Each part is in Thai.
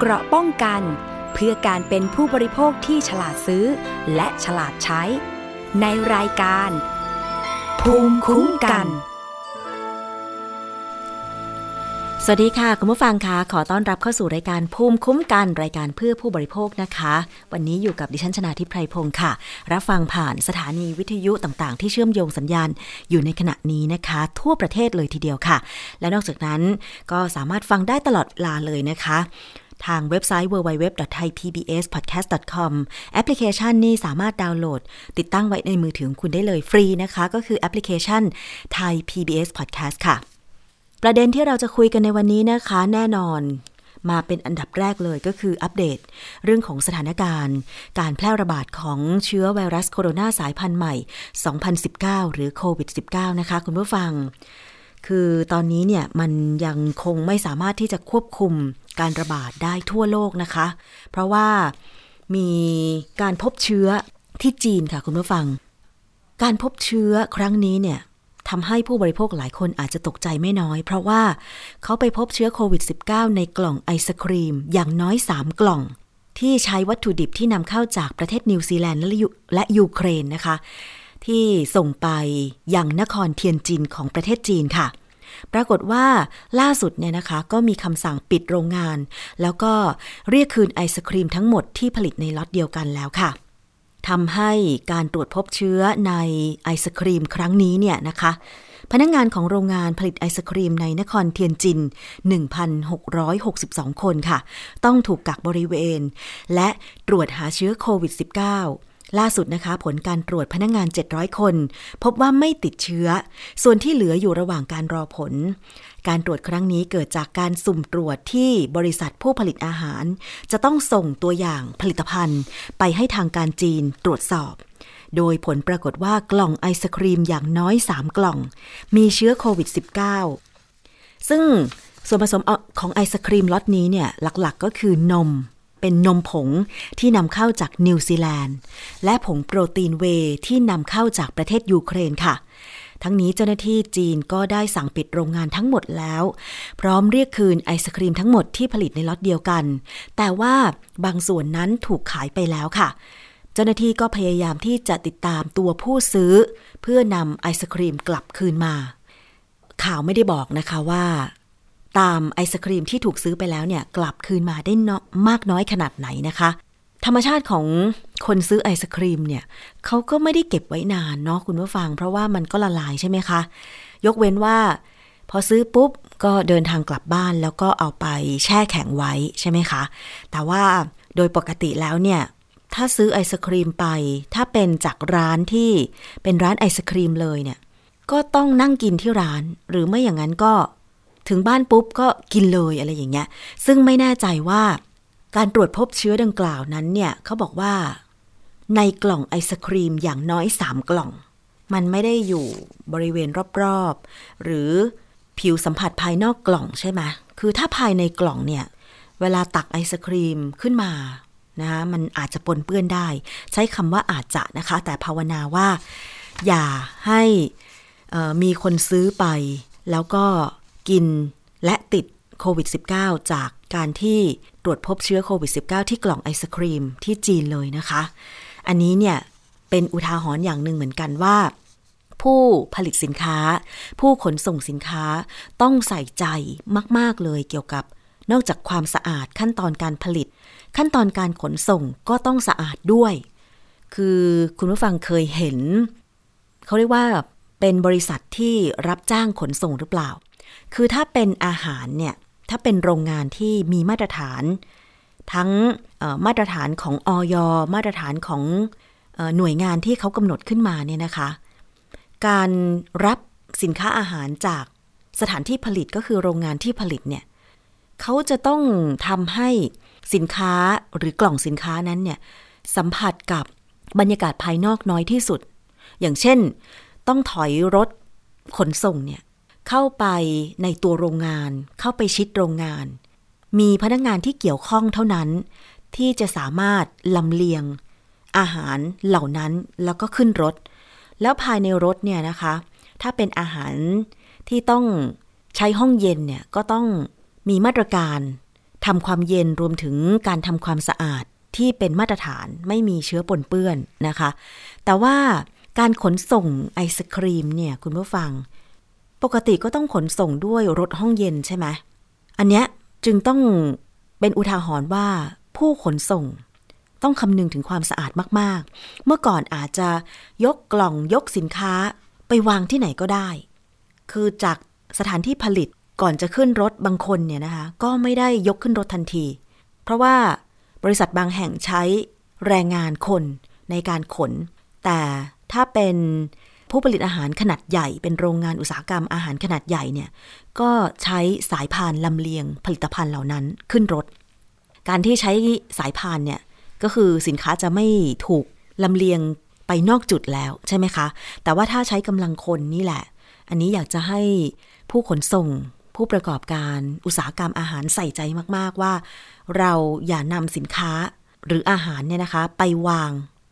เกราะป้องกัน เพื่อการเป็นผู้บริโภคที่ฉลาดซื้อ และฉลาดใช้ ในรายการ ภูมิคุ้มกัน สวัสดีค่ะคุณผู้ฟังคะขอต้อนรับเข้าสู่รายการภูมิคุ้มกัน รายการเพื่อผู้บริโภคนะคะ วันนี้อยู่กับดิฉันชนาทิพไพรพงศ์ค่ะ รับฟังผ่านสถานีวิทยุต่างๆ ที่เชื่อมโยงสัญญาณอยู่ในขณะนี้นะคะ ทั่วประเทศเลยทีเดียวค่ะ และนอกจากนั้นก็สามารถฟังได้ตลอดเวลาเลยนะคะ ทางเว็บไซต์ www.thaipbspodcast.com แอปพลิเคชันนี่สามารถดาวน์โหลด ติดตั้งไว้ในมือถือของคุณได้เลยฟรีนะคะ ก็คือแอปพลิเคชัน Thai PBS Podcast ค่ะ ประเด็นที่เราจะคุยกันในวันนี้นะคะแน่นอนมาเป็นอันดับแรกเลยก็คืออัปเดต เรื่องของสถานการณ์ การแพร่ระบาดของเชื้อไวรัสโคโรนาสายพันธุ์ใหม่ 2019 หรือโควิด -19 นะคะคุณผู้ฟัง คือตอนนี้เนี่ยมันยังคงไม่สามารถที่จะควบคุมการระบาดได้ทั่วโลกนะคะ เพราะว่ามีการพบเชื้อที่จีนค่ะคุณผู้ฟัง การพบเชื้อครั้งนี้เนี่ยทำให้ผู้บริโภคหลายคนอาจจะตกใจไม่น้อย เพราะว่าเขาไปพบเชื้อโควิด -19 ในกล่องไอศครีม อย่างน้อย 3 กล่อง ที่ใช้วัตถุดิบที่นำเข้าจากประเทศนิวซีแลนด์และยูเครนนะคะ ที่ส่งไปยังนครเทียนจินของประเทศจีนค่ะ ปรากฏว่าล่าสุดเนี่ยนะคะ ก็มีคำสั่งปิดโรงงาน แล้วก็เรียกคืนไอศครีมทั้งหมดที่ผลิตในล็อตเดียวกันแล้วค่ะทำให้การตรวจพบเชื้อในไอศครีมครั้งนี้เนี่ยนะคะ พนักงงานของโรงงานผลิตไอศครีมในนครเทียนจิน 1,662 คนค่ะ ต้องถูกกักบริเวณ และตรวจหาเชื้อโควิด -19 ล่าสุดนะคะ ผลการตรวจพนักงงาน 700 คน พบว่าไม่ติดเชื้อ ส่วนที่เหลืออยู่ระหว่างการรอผล การตรวจครั้งนี้เกิดจากการสุ่มตรวจที่บริษัทผู้ผลิตอาหาร จะต้องส่งตัวอย่างผลิตภัณฑ์ ไปให้ทางการจีนตรวจสอบ โดยผลปรากฏว่ากล่องไอศครีมอย่างน้อย 3 กล่อง มีเชื้อโควิด -19 ซึ่งส่วนผสมของไอศครีมล็อตนี้เนี่ยหลักๆก็คือนม เป็นนมผงที่นำเข้าจากนิวซีแลนด์ และผงโปรตีนเวย์ที่นำเข้าจากประเทศยูเครนค่ะ ทั้งนี้เจ้าหน้าที่จีนก็ได้สั่งปิดโรงงานทั้งหมดแล้ว พร้อมเรียกคืนไอศครีมทั้งหมดที่ผลิตในล็อตเดียวกัน แต่ว่าบางส่วนนั้นถูกขายไปแล้วค่ะ เจ้าหน้าที่ก็พยายามที่จะติดตามตัวผู้ซื้อ เพื่อนำไอศครีมกลับคืนมาข่าวไม่ได้บอกนะคะว่า ตามไอศครีมที่ถูกซื้อไปแล้วเนี่ยกลับคืนมาได้นมากน้อยขนาดไหนนะคะ ธรรมชาติของคนซื้อไอศครีมเนี่ยเขาก็ไม่ได้เก็บไว้นานเนาะคุณผู้ฟัง เพราะว่ามันก็ละลายใช่ไหมคะ ยกเว้นว่า พอซื้อปุ๊บก็เดินทางกลับบ้านแล้วก็เอาไปแช่แข็งไว้ใช่ไหมคะ แต่ว่าโดยปกติแล้วเนี่ยถ้าซื้อไอศครีมไป ถ้าเป็นจากร้านที่เป็นร้านไอศครีมเลยเนี่ยก็ต้องนั่งกินที่ร้าน หรือไม่อย่างนั้นก็ ถึงบ้านปุ๊บก็กินเลยอะไรอย่างเงี้ย ซึ่งไม่แน่ใจว่าการตรวจพบเชื้อดังกล่าวนั้นเนี่ยเขาบอกว่า ในกล่องไอศครีมอย่างน้อยสามกล่อง มันไม่ได้อยู่บริเวณรอบๆ หรือผิวสัมผัสภายนอกกล่องใช่ไหมคือถ้าภายในกล่องเนี่ย เวลาตักไอศครีมขึ้นมานะมันอาจจะปนเปื้อนได้ ใช้คำว่าอาจจะนะคะ แต่ภาวนาว่า อย่าให้มีคนซื้อไป แล้วก็ กินและติดโควิด -19 จากการที่ตรวจพบเชื้อโควิด -19 ที่กล่องไอศครีมที่จีนเลยนะคะ อันนี้เนี่ยเป็นอุทาหรณ์อย่างหนึ่งเหมือนกันว่า ผู้ผลิตสินค้า ผู้ขนส่งสินค้าต้องใส่ใจมาก ๆ เลยเกี่ยวกับ นอกจากความสะอาดขั้นตอนการผลิต ขั้นตอนการขนส่งก็ต้องสะอาดด้วย คือคุณผู้ฟังเคยเห็น เขาเรียกว่าเป็นบริษัทที่รับจ้างขนส่งหรือเปล่า คือถ้าเป็นอาหารเนี่ย ถ้าเป็นโรงงานที่มีมาตรฐาน ทั้งมาตรฐานของออยมาตรฐานของหน่วยงานที่เขากำหนดขึ้นมาเนี่ยนะคะ การรับสินค้าอาหารจากสถานที่ผลิตก็คือโรงงานที่ผลิตเนี่ยเขาจะต้องทำให้สินค้าหรือกล่องสินค้านั้นเนี่ยสัมผัสกับบรรยากาศภายนอกน้อยที่สุด อย่างเช่น ต้องถอยรถขนส่งเนี่ย เข้าไปในตัวโรงงาน เข้าไปชิดโรงงาน มีพนักงานที่เกี่ยวข้องเท่านั้น ที่จะสามารถลำเลียง อาหารเหล่านั้นแล้วก็ขึ้นรถ แล้วภายในรถเนี่ยนะคะ ถ้าเป็นอาหารที่ต้องใช้ห้องเย็นเนี่ยก็ต้องมีมาตรการทำความเย็นรวมถึงการทำความสะอาดที่เป็นมาตรฐานไม่มีเชื้อปนเปื้อนนะคะ แต่ว่าการขนส่งไอศครีมเนี่ยคุณผู้ฟัง ปกติก็ต้องขนส่งด้วยรถห้องเย็นใช่ไหม อันเนี้ยจึงต้องเป็นอุทาหรณ์ว่าผู้ขนส่งต้องคำนึงถึงความสะอาดมากๆ เมื่อก่อนอาจจะยกกล่องยกสินค้าไปวางที่ไหนก็ได้ คือจากสถานที่ผลิตก่อนจะขึ้นรถบางคนเนี่ยนะคะ ก็ไม่ได้ยกขึ้นรถทันที เพราะว่าบริษัทบางแห่งใช้แรงงานคนในการขน แต่ถ้าเป็น ผู้ผลิตอาหารขนาดใหญ่ เป็นโรงงานอุตสาหกรรมอาหารขนาดใหญ่เนี่ยก็ใช้สายพานลำเลียงผลิตภัณฑ์เหล่านั้นขึ้นรถ การที่ใช้สายพานเนี่ยก็คือสินค้าจะไม่ถูกลำเลียงไปนอกจุดแล้วใช่ไหมคะ แต่ว่าถ้าใช้กำลังคนนี่แหละ อันนี้อยากจะให้ผู้ขนส่งผู้ประกอบการอุตสาหกรรมอาหารใส่ใจมากๆว่า เราอย่านำสินค้าหรืออาหารเนี่ยนะคะ ไปวาง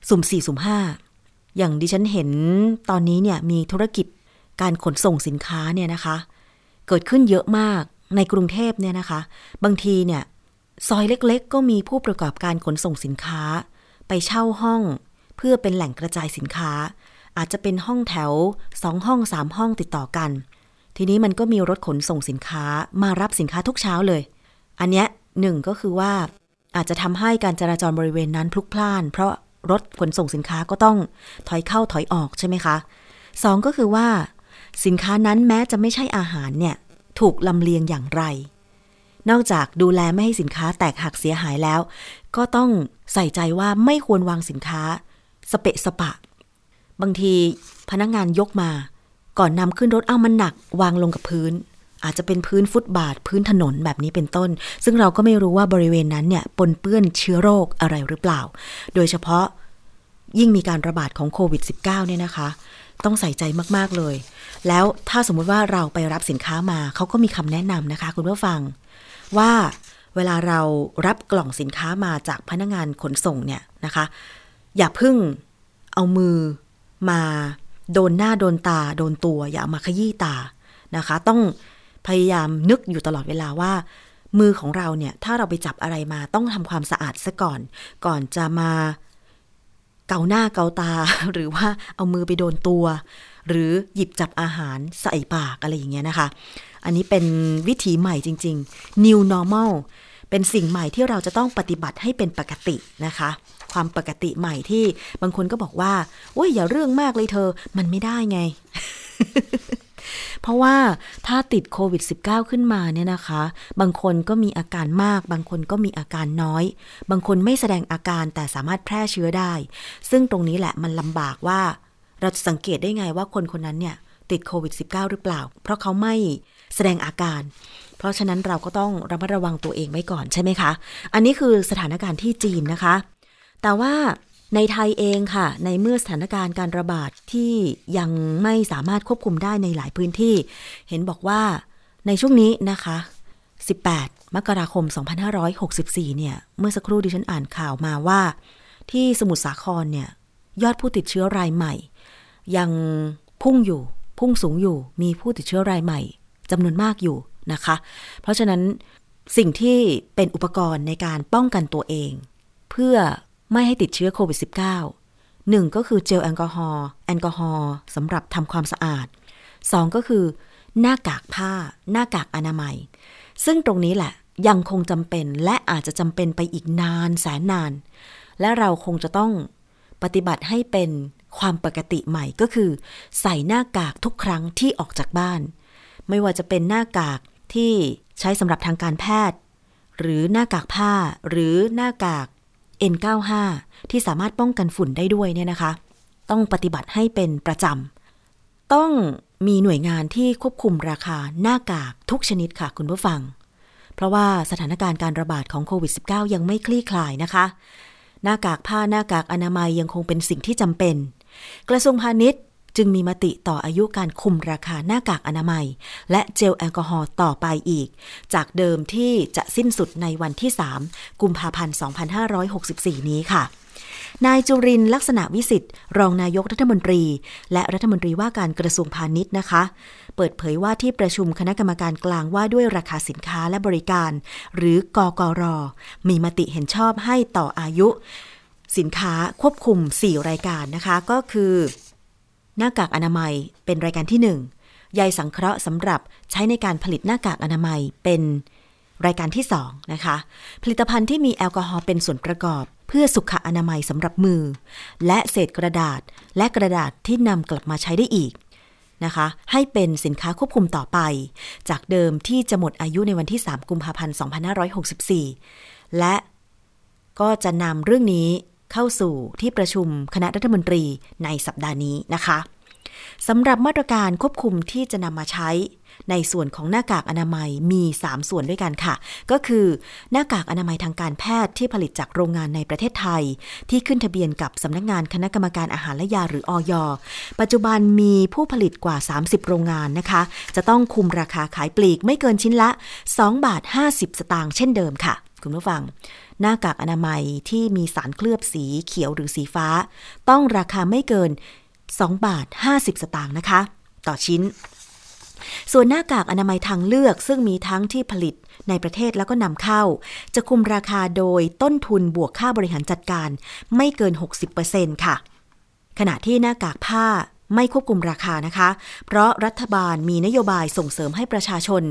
สุ่มสี่สุ่มห้า อย่างดิฉันเห็นตอนนี้เนี่ยมีธุรกิจการขนส่งสินค้าเนี่ยนะคะ เกิดขึ้นเยอะมากในกรุงเทพเนี่ยนะคะ บางทีเนี่ยซอยเล็กๆ ก็มีผู้ประกอบการขนส่งสินค้า ไปเช่าห้อง เพื่อเป็นแหล่งกระจายสินค้า อาจจะเป็นห้องแถวสองห้องสามห้องติดต่อกัน ทีนี้มันก็มีรถขนส่งสินค้ามารับสินค้าทุกเช้าเลย อันเนี้ยหนึ่งก็คือว่าอาจจะทำให้การจราจรบริเวณนั้นพลุกพล่าน เพราะ รถขนส่งสินค้าก็ต้องถอยเข้าถอยออกใช่ไหมคะสองก็คือว่า สินค้านั้นแม้จะไม่ใช่อาหารเนี่ยถูกลำเลียงอย่างไร นอกจากดูแลไม่ให้สินค้าแตกหักเสียหายแล้ว ก็ต้องใส่ใจว่าไม่ควรวางสินค้า สเปะสปะ บางทีพนักงงานยกมา ก่อนนำขึ้นรถเอามันหนัก วางลงกับพื้น อาจจะเป็นพื้นฟุตบาท พื้นถนนแบบนี้เป็นต้น ซึ่งเราก็ไม่รู้ว่าบริเวณนั้นเนี่ยปนเปื้อนเชื้อโรคอะไรหรือเปล่า โดยเฉพาะยิ่งมีการระบาดของโควิด -19 เนี่ยนะคะ ต้องใส่ใจมากๆเลย แล้วถ้าสมมุติว่าเราไปรับสินค้ามาเขาก็มีคำแนะนำนะคะ คุณผู้ฟัง ว่าเวลาเรารับกล่องสินค้ามาจากพนักงานขนส่งเนี่ยนะคะ อย่าพึ่งเอามือมาโดนหน้าโดนตาโดนตัว อย่ามาขยี้ตานะคะ ต้อง พยายามนึกอยู่ตลอดเวลาว่า มือของเราเนี่ย ถ้าเราไปจับอะไรมาต้องทำความสะอาดซะก่อน ก่อนจะมาเกาหน้าเกาตา หรือว่าเอามือไปโดนตัว หรือหยิบจับอาหารใส่ปากอะไรอย่างเงี้ยนะคะ อันนี้เป็นวิถีใหม่จริง ๆ new normal เป็นสิ่งใหม่ที่เราจะต้องปฏิบัติให้เป็นปกตินะคะ ความปกติใหม่ที่บางคนก็บอกว่าโอ้ยอย่าเรื่องมากเลยเธอ มันไม่ได้ไง เพราะว่าถ้าติดโควิด -19 ขึ้นมาเนี่ยนะคะ บางคนก็มีอาการมาก บางคนก็มีอาการน้อย บางคนไม่แสดงอาการแต่สามารถแพร่เชื้อได้ ซึ่งตรงนี้แหละมันลำบากว่า เราจะสังเกตได้ไงว่าคนคนนั้นเนี่ยติดโควิด -19 หรือเปล่า เพราะเขาไม่แสดงอาการ เพราะฉะนั้นเราก็ต้องระมัดระวังตัวเองไว้ก่อนใช่ไหมคะ อันนี้คือสถานการณ์ที่จีนนะคะ แต่ว่า ในไทยเองค่ะ ในเมื่อสถานการณ์การระบาดที่ยังไม่สามารถควบคุมได้ในหลายพื้นที่ เห็นบอกว่าในช่วงนี้นะคะ 18 มกราคม 2564 เนี่ย เมื่อสักครู่ดิฉันอ่านข่าวมาว่า ที่สมุทรสาครเนี่ย ยอดผู้ติดเชื้อรายใหม่ ยังพุ่งอยู่ พุ่งสูงอยู่ มีผู้ติดเชื้อรายใหม่จำนวนมากอยู่นะคะ เพราะฉะนั้นสิ่งที่เป็นอุปกรณ์ในการป้องกันตัวเอง เพื่อ ไม่ให้ติดเชื้อโควิด -19 หนึ่งก็คือเจลแอลกอฮอล์แอลกอฮอล์สำหรับทำความสะอาดสองก็คือ หน้ากากผ้า หน้ากากอนามัย ซึ่งตรงนี้แหละยังคงจำเป็นและอาจจะจำเป็นไปอีกนานแสนนาน และเราคงจะต้องปฏิบัติให้เป็นความปกติใหม่ก็คือ ใส่หน้ากากทุกครั้งที่ออกจากบ้าน ไม่ว่าจะเป็นหน้ากากที่ใช้สำหรับทางการแพทย์ หรือหน้ากากผ้า หรือหน้ากาก N95 ที่สามารถป้องกันฝุ่นได้ด้วยเนี่ยนะคะ ต้องปฏิบัติให้เป็นประจำ ต้องมีหน่วยงานที่ควบคุมราคาหน้ากากทุกชนิดค่ะคุณผู้ฟัง เพราะว่าสถานการณ์การระบาดของโควิด -19 ยังไม่คลี่คลายนะคะ หน้ากากผ้าหน้ากากอนามัยยังคงเป็นสิ่งที่จำเป็น กระทรวงพาณิชย์ จึงมีมติต่ออายุการคุมราคาหน้ากากอนามัย และเจลแอลกอฮอล์ต่อไปอีก จากเดิมที่จะสิ้นสุดในวันที่ 3 กุมภาพันธ์ 2564 นี้ค่ะนายจุรินลักษณะวิสิทธิ์ รองนายกรัฐมนตรี และรัฐมนตรีว่าการกระทรวงพาณิชย์นะคะ เปิดเผยว่าที่ประชุมคณะกรรมการกลางว่าด้วยราคาสินค้าและบริการ หรือกกร มีมติเห็นชอบให้ต่ออายุ สินค้าควบคุม 4 รายการนะคะ ก็คือ หน้ากากอนามัยเป็นรายการที่ 1 ใยสังเคราะห์สำหรับใช้ในการผลิตหน้ากากอนามัยเป็นรายการที่ 2 นะคะ ผลิตภัณฑ์ที่มีแอลกอฮอล์เป็นส่วนประกอบ เพื่อสุขอนามัยสำหรับมือ และเศษกระดาษ และกระดาษที่นำกลับมาใช้ได้อีกนะคะ ให้เป็นสินค้าควบคุมต่อไป จากเดิมที่จะหมดอายุในวันที่ 3 กุมภาพันธ์ 2564 และก็จะนำเรื่องนี้ เข้าสู่ที่ประชุมคณะรัฐมนตรีในสัปดาห์นี้นะคะสำหรับมาตรการควบคุมที่จะนำมาใช้ ในส่วนของหน้ากากอนามัยมี 3 ส่วนด้วยกันค่ะ ก็คือหน้ากากอนามัยทางการแพทย์ที่ผลิตจากโรงงานในประเทศไทย ที่ขึ้นทะเบียนกับสำนักงงานคณะกรรมการอาหารและยาหรืออยปัจจุบันมีผู้ผลิตกว่า 30 โรงงานนะคะ จะต้องคุมราคาขายปลีกไม่เกินชิ้นละ 2 บาท 50 สตางค์เช่นเดิมค่ะ คุณผู้ฟัง หน้ากากอนามัยที่มีสารเคลือบสีเขียวหรือสีฟ้า ต้องราคาไม่เกิน 2 บาท 50 สตางค์นะคะ ต่อชิ้น ส่วนหน้ากากอนามัยทางเลือกซึ่งมีทั้งที่ผลิตในประเทศแล้วก็นำเข้า จะคุมราคาโดยต้นทุนบวกค่าบริหารจัดการไม่เกิน 60%ค่ะ ขณะที่หน้ากากผ้าไม่ควบคุมราคานะคะ เพราะรัฐบาลมีนโยบายส่งเสริมให้ประชาชน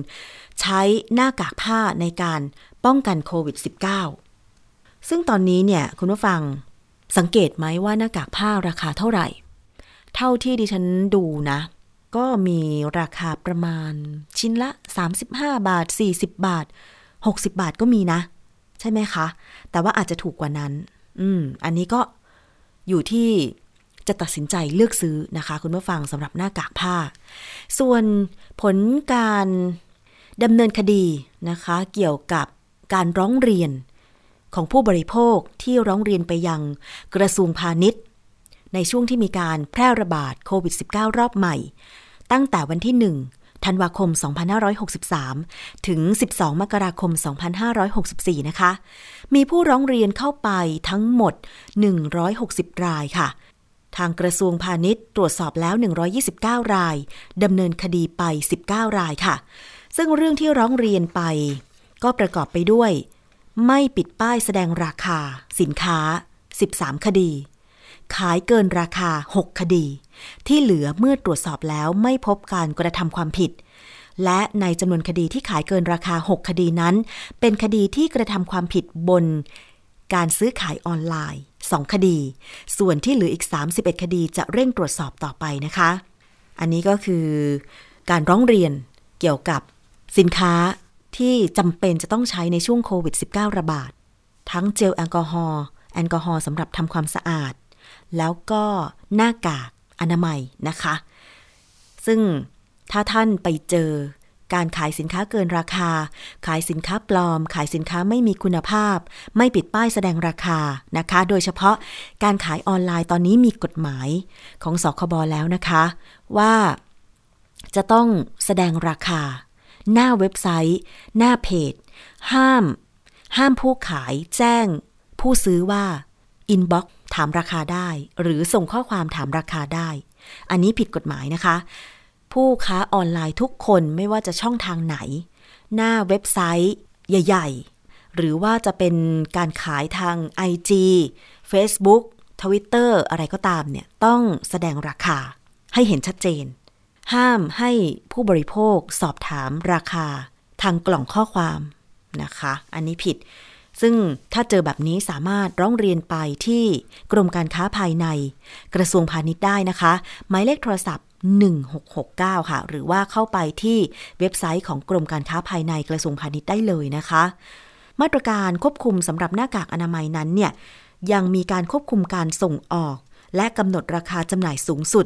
ใช้หน้ากากผ้าในการป้องกันโควิด -19 ซึ่งตอนนี้เนี่ยคุณผู้ฟังสังเกตไหมว่าหน้ากากผ้าราคาเท่าไหร่ เท่าที่ดิฉันดูนะ ก็มีราคาประมาณชิ้นละ 35 บาท 40 บาท 60 บาทก็มีนะ ใช่ไหมคะ แต่ว่าอาจจะถูกกว่านั้น อืม อันนี้ก็อยู่ที่จะตัดสินใจเลือกซื้อนะคะ คุณผู้ฟังสำหรับหน้ากากผ้า ส่วนผลการดำเนินคดีนะคะ เกี่ยวกับการร้องเรียน ของผู้บริโภคที่ร้องเรียนไปยังกระทรวงพาณิชย์ ในช่วงที่มีการแพร่ระบาดโควิด -19 รอบใหม่ ตั้งแต่วันที่ 1 ธันวาคม 2563 ถึง 12 มกราคม 2564 นะคะ มีผู้ร้องเรียนเข้าไปทั้งหมด 160 รายค่ะทางกระทรวงพาณิชย์ตรวจสอบแล้ว 129 ราย ดำเนินคดีไป 19 รายค่ะ ซึ่งเรื่องที่ร้องเรียนไป ก็ประกอบไปด้วย ไม่ปิดป้ายแสดงราคา สินค้า 13 คดี ขายเกินราคา 6 คดี ที่เหลือเมื่อตรวจสอบแล้วไม่พบการกระทำความผิด และในจำนวนคดีที่ขายเกินราคา 6 คดีนั้น เป็นคดีที่กระทำความผิดบน การซื้อขายออนไลน์ 2 คดี ส่วนที่เหลืออีก 31 คดีจะเร่งตรวจสอบต่อไปนะคะ อันนี้ก็คือการร้องเรียนเกี่ยวกับสินค้า ที่จำเป็นจะต้องใช้ในช่วงโควิด -19 ระบาด ทั้งเจลแอลกอฮอล์แอลกอฮอล์สำหรับทำความสะอาด แล้วก็หน้ากากอนามัยนะคะ ซึ่งถ้าท่านไปเจอการขายสินค้าเกินราคา ขายสินค้าปลอม ขายสินค้าไม่มีคุณภาพ ไม่ปิดป้ายแสดงราคานะคะ โดยเฉพาะการขายออนไลน์ตอนนี้มีกฎหมายของสคบแล้วนะคะ ว่าจะต้องแสดงราคา หน้าเว็บไซต์ หน้าเพจ ห้าม ห้ามผู้ขายแจ้ง ผู้ซื้อว่าอินบ็อกถามราคาได้ หรือส่งข้อความถามราคาได้ อันนี้ผิดกฎหมายนะคะ ผู้ค้าออนไลน์ทุกคนไม่ว่าจะช่องทางไหน หน้าเว็บไซต์ ใหญ่ ๆ หรือว่าจะเป็นการขายทาง IG Facebook Twitter อะไรก็ตามเนี่ย ต้องแสดงราคาให้เห็นชัดเจน ห้ามให้ผู้บริโภคสอบถามราคาทางกล่องข้อความนะคะ อันนี้ผิด ซึ่งถ้าเจอแบบนี้สามารถร้องเรียนไปที่กรมการค้าภายใน กระทรวงพาณิชย์ได้นะคะ หมายเลขโทรศัพท์ 1669 ค่ะ หรือว่าเข้าไปที่เว็บไซต์ของกรมการค้าภายในกระทรวงพาณิชย์ได้เลยนะคะ มาตรการควบคุมสำหรับหน้ากากอนามัยนั้นเนี่ยยังมีการควบคุมการส่งออก และกำหนดราคาจำหน่ายสูงสุด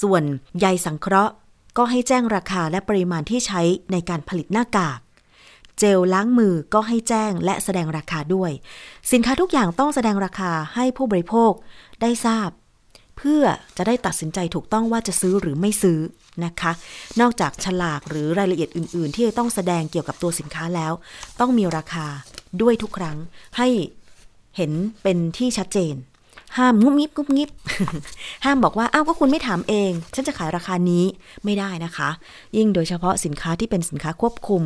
ส่วนใยสังเคราะห์ก็ให้แจ้งราคาและปริมาณที่ใช้ในการผลิตหน้ากาก เจลล้างมือก็ให้แจ้งและแสดงราคาด้วย สินค้าทุกอย่างต้องแสดงราคาให้ผู้บริโภคได้ทราบ เพื่อจะได้ตัดสินใจถูกต้องว่าจะซื้อหรือไม่ซื้อนะคะ นอกจากฉลากหรือรายละเอียดอื่น ๆ ที่ต้องแสดงเกี่ยวกับตัวสินค้าแล้ว ต้องมีราคาด้วยทุกครั้งให้เห็นเป็นที่ชัดเจน ห้ามงุบงิบงุบงิบ ห้ามบอกว่าอ้าวก็คุณไม่ถามเอง ฉันจะขายราคานี้ไม่ได้นะคะ ยิ่งโดยเฉพาะสินค้าที่เป็นสินค้าควบคุม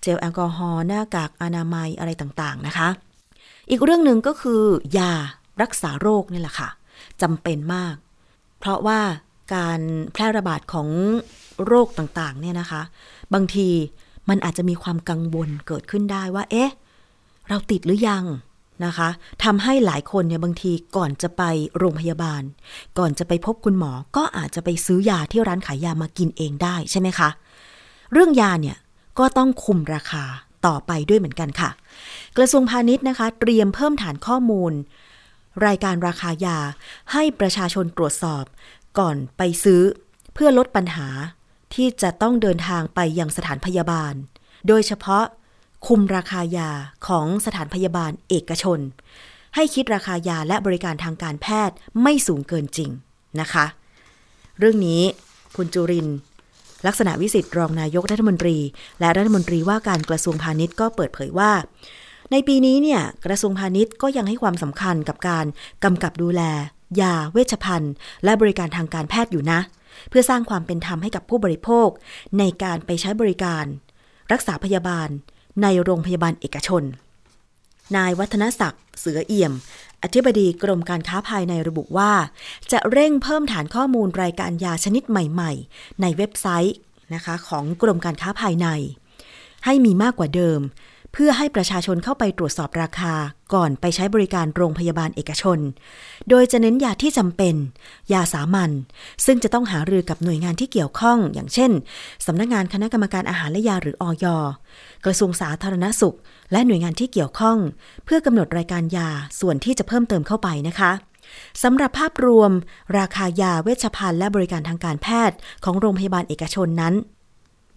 เจลแอลกอฮอล์หน้ากากอนามัยอะไรต่างๆนะคะ อีกเรื่องหนึ่งก็คือยารักษาโรคนี่แหละค่ะจำเป็นมาก เพราะว่าการแพร่ระบาดของโรคต่างๆเนี่ยนะคะ บางทีมันอาจจะมีความกังวลเกิดขึ้นได้ว่า เอ๊ะ เราติดหรือยัง นะคะทำให้หลายคนเนี่ยบางทีก่อนจะไปโรงพยาบาล ก่อนจะไปพบคุณหมอก็อาจจะไปซื้อยาที่ร้านขายยามากินเองได้ใช่ไหมคะ เรื่องยาเนี่ยก็ต้องคุมราคาต่อไปด้วยเหมือนกันค่ะ กระทรวงพาณิชย์นะคะ เตรียมเพิ่มฐานข้อมูล รายการราคายาให้ประชาชนตรวจสอบ ก่อนไปซื้อเพื่อลดปัญหาที่จะต้องเดินทางไปยังสถานพยาบาล โดยเฉพาะ คุมราคายาของสถานพยาบาลเอกชน ให้คิดราคายาและบริการทางการแพทย์ไม่สูงเกินจริงนะคะ เรื่องนี้คุณจุรินลักษณะวิสิทธิ์รองนายกรัฐมนตรี และรัฐมนตรีว่าการกระทรวงพาณิชย์ก็เปิดเผยว่า ในปีนี้เนี่ยกระทรวงพาณิชย์ก็ยังให้ความสำคัญกับการกำกับดูแล ยาเวชภัณฑ์ และบริการทางการแพทย์อยู่นะ เพื่อสร้างความเป็นธรรมให้กับผู้บริโภค ในการไปใช้บริการ รักษาพยาบาล ในโรงพยาบาลเอกชน นายวัฒนศักดิ์ เสือเอี่ยม อธิบดีกรมการค้าภายในระบุว่า จะเร่งเพิ่มฐานข้อมูลรายการยาชนิดใหม่ ๆ ในเว็บไซต์นะคะของกรมการค้าภายใน ให้มีมากกว่าเดิม เพื่อให้ประชาชนเข้าไปตรวจสอบราคาก่อนไปใช้บริการโรงพยาบาลเอกชน โดยจะเน้นยาที่จำเป็น ยาสามัญซึ่งจะต้องหารือกับหน่วยงานที่เกี่ยวข้อง อย่างเช่นสำนักงงานคณะกรรมการอาหารและยาหรืออยกระทรวงสาธารณสุข และหน่วยงานที่เกี่ยวข้อง เพื่อกำหนดรายการยาส่วนที่จะเพิ่มเติมเข้าไปนะคะสำหรับภาพรวม ราคายาเวชภัณฑ์และบริการทางการแพทย์ของโรงพยาบาลเอกชนนั้น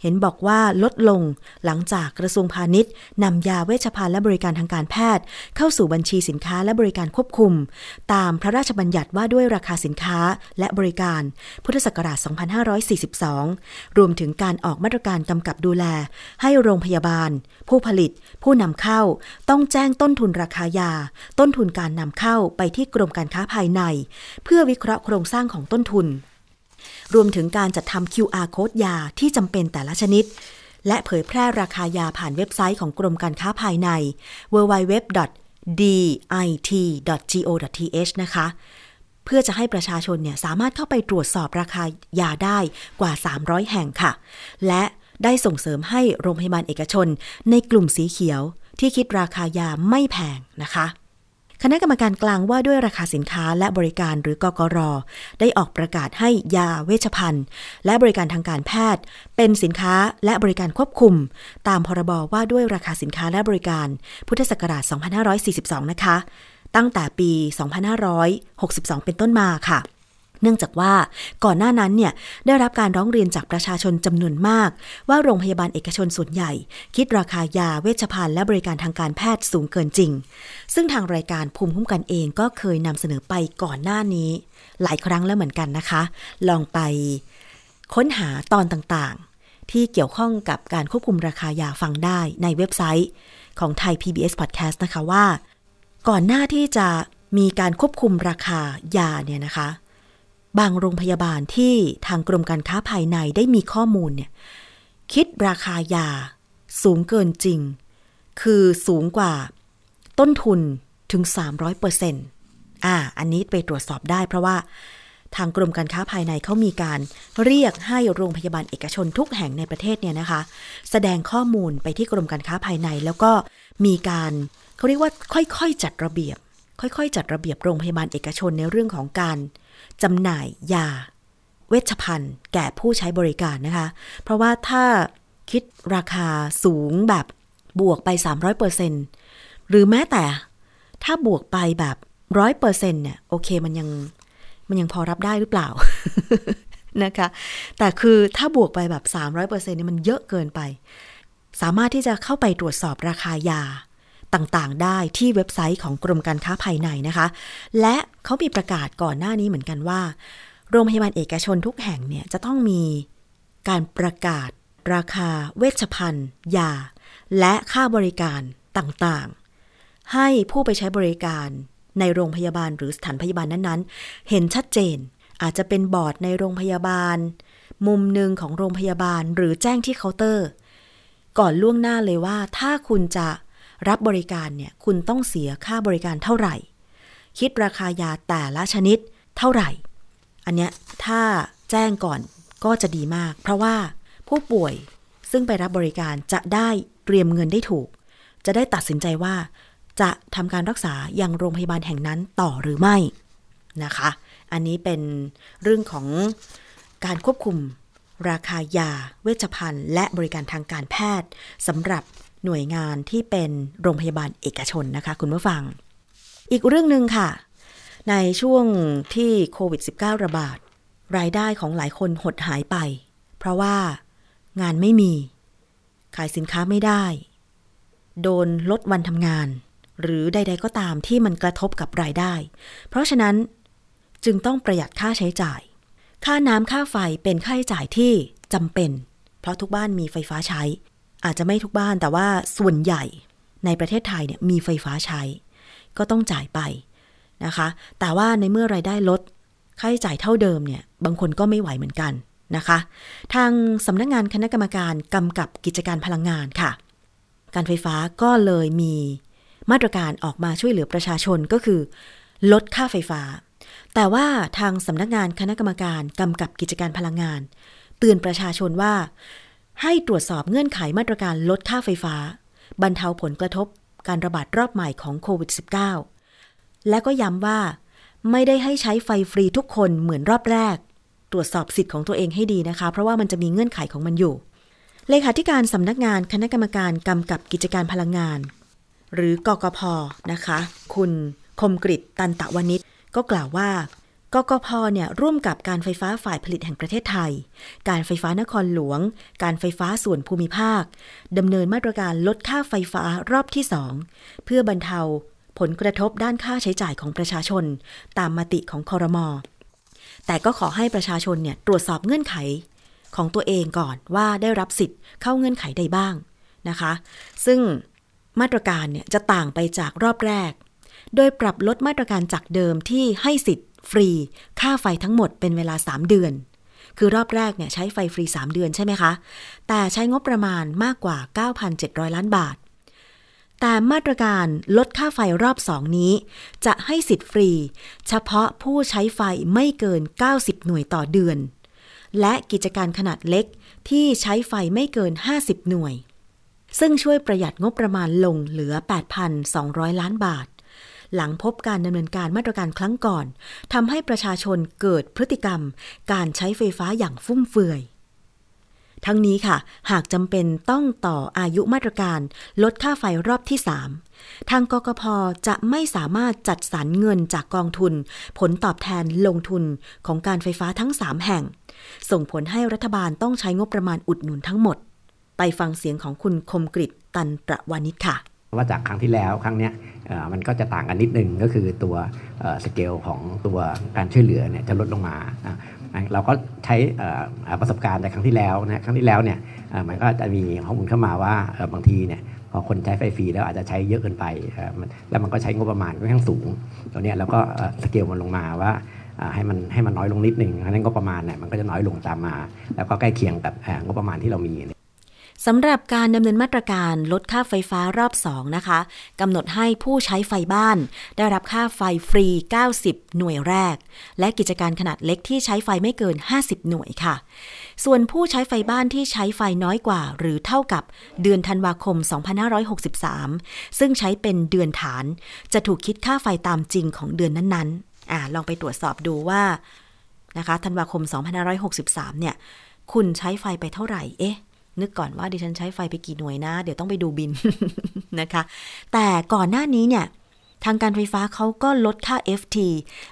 เห็นบอกว่าลดลงหลังจากกระทรวงพาณิชย์นำยาเวชภัณฑ์และบริการทางการแพทย์ เข้าสู่บัญชีสินค้าและบริการควบคุม ตามพระราชบัญญัติว่าด้วยราคาสินค้าและบริการ พุทธศักราช 2542 รวมถึงการออกมาตรการกำกับดูแล ให้โรงพยาบาล ผู้ผลิต ผู้นำเข้า ต้องแจ้งต้นทุนราคายา ต้นทุนการนำเข้าไปที่กรมการค้าภายใน เพื่อวิเคราะห์โครงสร้างของต้นทุน รวมถึงการจัดทำ QR โค้ดยาที่จำเป็นแต่ละชนิด และเผยแพร่ราคายาผ่านเว็บไซต์ของกรมการค้าภายใน www.dit.go.th นะคะ เพื่อจะให้ประชาชนเนี่ยสามารถเข้าไปตรวจสอบราคายาได้กว่า 300 แห่งค่ะ และได้ส่งเสริมให้โรงพยาบาลเอกชนในกลุ่มสีเขียวที่คิดราคายาไม่แพงนะคะ คณะกรรมการกลางว่าด้วยราคาสินค้าและบริการหรือกกร ได้ออกประกาศให้ยาเวชภัณฑ์ และบริการทางการแพทย์ เป็นสินค้าและบริการควบคุม ตามพรบว่าด้วยราคาสินค้าและบริการ พุทธศักราช 2542 นะคะ ตั้งแต่ปี 2562 เป็นต้นมาค่ะ เนื่องจากว่าก่อนหน้านั้นเนี่ยได้รับการร้องเรียนจากประชาชนจำนวนมาก ว่าโรงพยาบาลเอกชนส่วนใหญ่ คิดราคายาเวชภัณฑ์และบริการทางการแพทย์สูงเกินจริง ซึ่งทางรายการภูมิคุ้มกันเองก็เคยนำเสนอไปก่อนหน้านี้ หลายครั้งแล้วเหมือนกันนะคะ ลองไปค้นหาตอนต่างๆ ที่เกี่ยวข้องกับการควบคุมราคายาฟังได้ในเว็บไซต์ของไทย PBS Podcast นะคะว่า ก่อนหน้าที่จะมีการควบคุมราคายาเนี่ยนะคะ บางโรงพยาบาลที่ทางกรมการค้าภายในได้มีข้อมูลเนี่ยคิดราคายาสูงเกินจริง คือสูงกว่าต้นทุนถึง 300เปอร์เซ็นต์อ่า อันนี้ไปตรวจสอบได้เพราะว่าทางกรมการค้าภายในเขามีการเรียกให้โรงพยาบาลเอกชนทุกแห่งในประเทศเนี่ยนะคะ แสดงข้อมูลไปที่กรมการค้าภายใน แล้วก็มีการเขาเรียกว่าค่อยๆจัดระเบียบ ค่อยๆ จัดระเบียบโรงพยาบาลเอกชนในเรื่องของการ จำหน่ายยา เวชภัณฑ์ แก่ผู้ใช้บริการนะคะ เพราะว่าถ้าคิดราคาสูงแบบบวกไป 300%หรือแม้แต่ถ้าบวกไปแบบ100%เนี่ยโอเคมันยังมันยังพอรับได้หรือเปล่านะคะ แต่คือถ้าบวกไปแบบ 300%เนี่ยมันเยอะเกินไป สามารถที่จะเข้าไปตรวจสอบราคายา ต่างๆ ได้ที่เว็บไซต์ของกรมการค้าภายในนะคะ และเขามีประกาศก่อนหน้านี้เหมือนกันว่า โรงพยาบาลเอกชนทุกแห่งเนี่ยจะต้องมีการประกาศราคาเวชภัณฑ์ ยา และค่าบริการต่างๆ ให้ผู้ไปใช้บริการในโรงพยาบาลหรือสถานพยาบาลนั้นๆ เห็นชัดเจน อาจจะเป็นบอร์ดในโรงพยาบาล มุมหนึ่งของโรงพยาบาลหรือแจ้งที่เคาน์เตอร์ ก่อนล่วงหน้าเลยว่า ถ้าคุณจะ รับบริการเนี่ยคุณต้องเสียค่าบริการเท่าไหร่ คิดราคายาแต่ละชนิดเท่าไหร่ อันเนี้ยถ้าแจ้งก่อนก็จะดีมาก เพราะว่าผู้ป่วยซึ่งไปรับบริการจะได้เตรียมเงินได้ถูก จะได้ตัดสินใจว่า จะทำการรักษาอยังโรงพยาบาลแห่งนั้นต่อหรือไม่นะคะ อันนี้เป็นเรื่องของการควบคุมราคายาเวชภัณฑ์ และบริการทางการแพทย์สำหรับ หน่วยงานที่เป็นโรงพยาบาลเอกชนนะคะ คุณผู้ฟัง อีกเรื่องหนึ่งค่ะ ในช่วงที่โควิด -19 ระบาด รายได้ของหลายคนหดหายไป เพราะว่างานไม่มี ขายสินค้าไม่ได้ โดนลดวันทำงาน หรือใด ๆ ก็ตามที่มันกระทบกับรายได้ เพราะฉะนั้นจึงต้องประหยัดค่าใช้จ่าย ค่าน้ำค่าไฟเป็นค่าใช้จ่ายที่จำเป็น เพราะทุกบ้านมีไฟฟ้าใช้ อาจจะไม่ทุกบ้านแต่ว่าส่วนใหญ่ในประเทศไทยเนี่ยมีไฟฟ้าใช้ ก็ต้องจ่ายไปนะคะ แต่ว่าในเมื่อไรายได้ลดค่าใช้จ่ายเท่าเดิมเนี่ยบางคนก็ไม่ไหวเหมือนกันนะคะ ทางสำนักงงานคณะกรรมการกำกับกิจการพลังงานค่ะ การไฟฟ้าก็เลยมีมาตรการออกมาช่วยเหลือประชาชนก็คือ ลดค่าไฟฟ้า แต่ว่าทางสำนักงานคณะกรรมการกำกับกิจการพลังงาน เตือนประชาชนว่า ให้ตรวจสอบเงื่อนไขมาตรการลดค่าไฟฟ้า บรรเทาผลกระทบการระบาดรอบใหม่ของโควิด -19 และก็ย้ำว่า ไม่ได้ให้ใช้ไฟฟรีทุกคนเหมือนรอบแรก ตรวจสอบสิทธิ์ของตัวเองให้ดีนะคะ เพราะว่ามันจะมีเงื่อนไขของมันอยู่ เลขาธิการสำนักงานคณะกรรมการกำกับกิจการพลังงาน หรือกกพนะคะ คุณคมกริตตันตะวนิชก็กล่าวว่า กกพเนี่ยร่วมกับการไฟฟ้าฝ่ายผลิตแห่งประเทศไทย การไฟฟ้านครหลวง การไฟฟ้าส่วนภูมิภาคดำเนินมาตรการลดค่าไฟฟ้ารอบที่2เพื่อบรรเทาผลกระทบด้านค่าใช้จ่ายของประชาชน ตามมติของคอรมอแต่ก็ขอให้ประชาชนเนี่ยตรวจสอบเงื่อนไขของตัวเองก่อนว่าได้รับสิทธิ์เข้าเงื่อนไขใดบ้างนะคะ ซึ่งมาตรการเนี่ยจะต่างไปจากรอบแรก โดยปรับลดมาตรการจากเดิมที่ให้สิทธิ์ ฟรี ค่าไฟทั้งหมดเป็นเวลา 3 เดือน คือรอบแรกเนี่ยใช้ไฟฟรี 3 เดือนใช่ไหมคะ แต่ใช้งบประมาณมากกว่า 9,700 ล้านบาท แต่มาตรการลดค่าไฟรอบ2นี้ จะให้สิทธิ์ฟรี เฉพาะผู้ใช้ไฟไม่เกิน 90 หน่วยต่อเดือน และกิจการขนาดเล็กที่ใช้ไฟไม่เกิน 50 หน่วย ซึ่งช่วยประหยัดงบประมาณลงเหลือ 8,200 ล้านบาท หลังพบการดำเนินการมาตรการครั้งก่อนทำให้ประชาชนเกิดพฤติกรรม การใช้ไฟฟ้าอย่างฟุ่มเฟือย ทั้งนี้ค่ะ หากจำเป็นต้องต่ออายุมาตรการลดค่าไฟรอบที่ 3 ทางกกพจะไม่สามารถจัดสรรเงินจากกองทุน ผลตอบแทนลงทุนของการไฟฟ้าทั้ง 3 แห่ง ส่งผลให้รัฐบาลต้องใช้งบประมาณอุดหนุนทั้งหมด ไปฟังเสียงของคุณคมกริตตันประวานิชค่ะ ว่าจากครั้งที่แล้วครั้งเนี้ยมันก็จะต่างกันนิดนึงก็คือตัวสเกลของตัวการช่วยเหลือเนี่ยจะลดลงมาเราก็ใช้ประสบการณ์จากครั้งที่แล้วนะครั้งที่แล้วเนี่ยมันก็จะมีข้อมูลเข้ามาว่าบางทีเนี่ยพอคนใช้ไฟฟรีแล้วอาจจะใช้เยอะเกินไปเอ่อมันแล้วมันก็ใช้งบประมาณค่อนข้างสูงตัวนี้เราก็สเกลมันลงมาว่าให้มันให้มันน้อยลงนิดนึงเพราะนั้นงบประมาณเนี่ยมันก็จะน้อยลงตามมา แล้วก็ใกล้เคียงกับงบประมาณที่เรามี สำหรับการดำเนินมาตรการลดค่าไฟฟ้ารอบ2นะคะกำหนดให้ผู้ใช้ไฟบ้าน ได้รับค่าไฟฟรี 90 หน่วยแรก และกิจการขนาดเล็กที่ใช้ไฟไม่เกิน 50 หน่วยค่ะ ส่วนผู้ใช้ไฟบ้านที่ใช้ไฟน้อยกว่า หรือเท่ากับเดือนธันวาคม 2563 ซึ่งใช้เป็นเดือนฐาน จะถูกคิดค่าไฟตามจริงของเดือนนั้นๆอ่าลองไปตรวจสอบดูว่านะคะธันวาคม 2563 เนี่ย คุณใช้ไฟไปเท่าไหร่ เอ๊ะ นึกก่อนว่าดิฉันใช้ไฟไปกี่หน่วยนะ เดี๋ยวต้องไปดูบินนะคะ แต่ก่อนหน้านี้เนี่ย ทางการไฟฟ้าเขาก็ลดค่า FT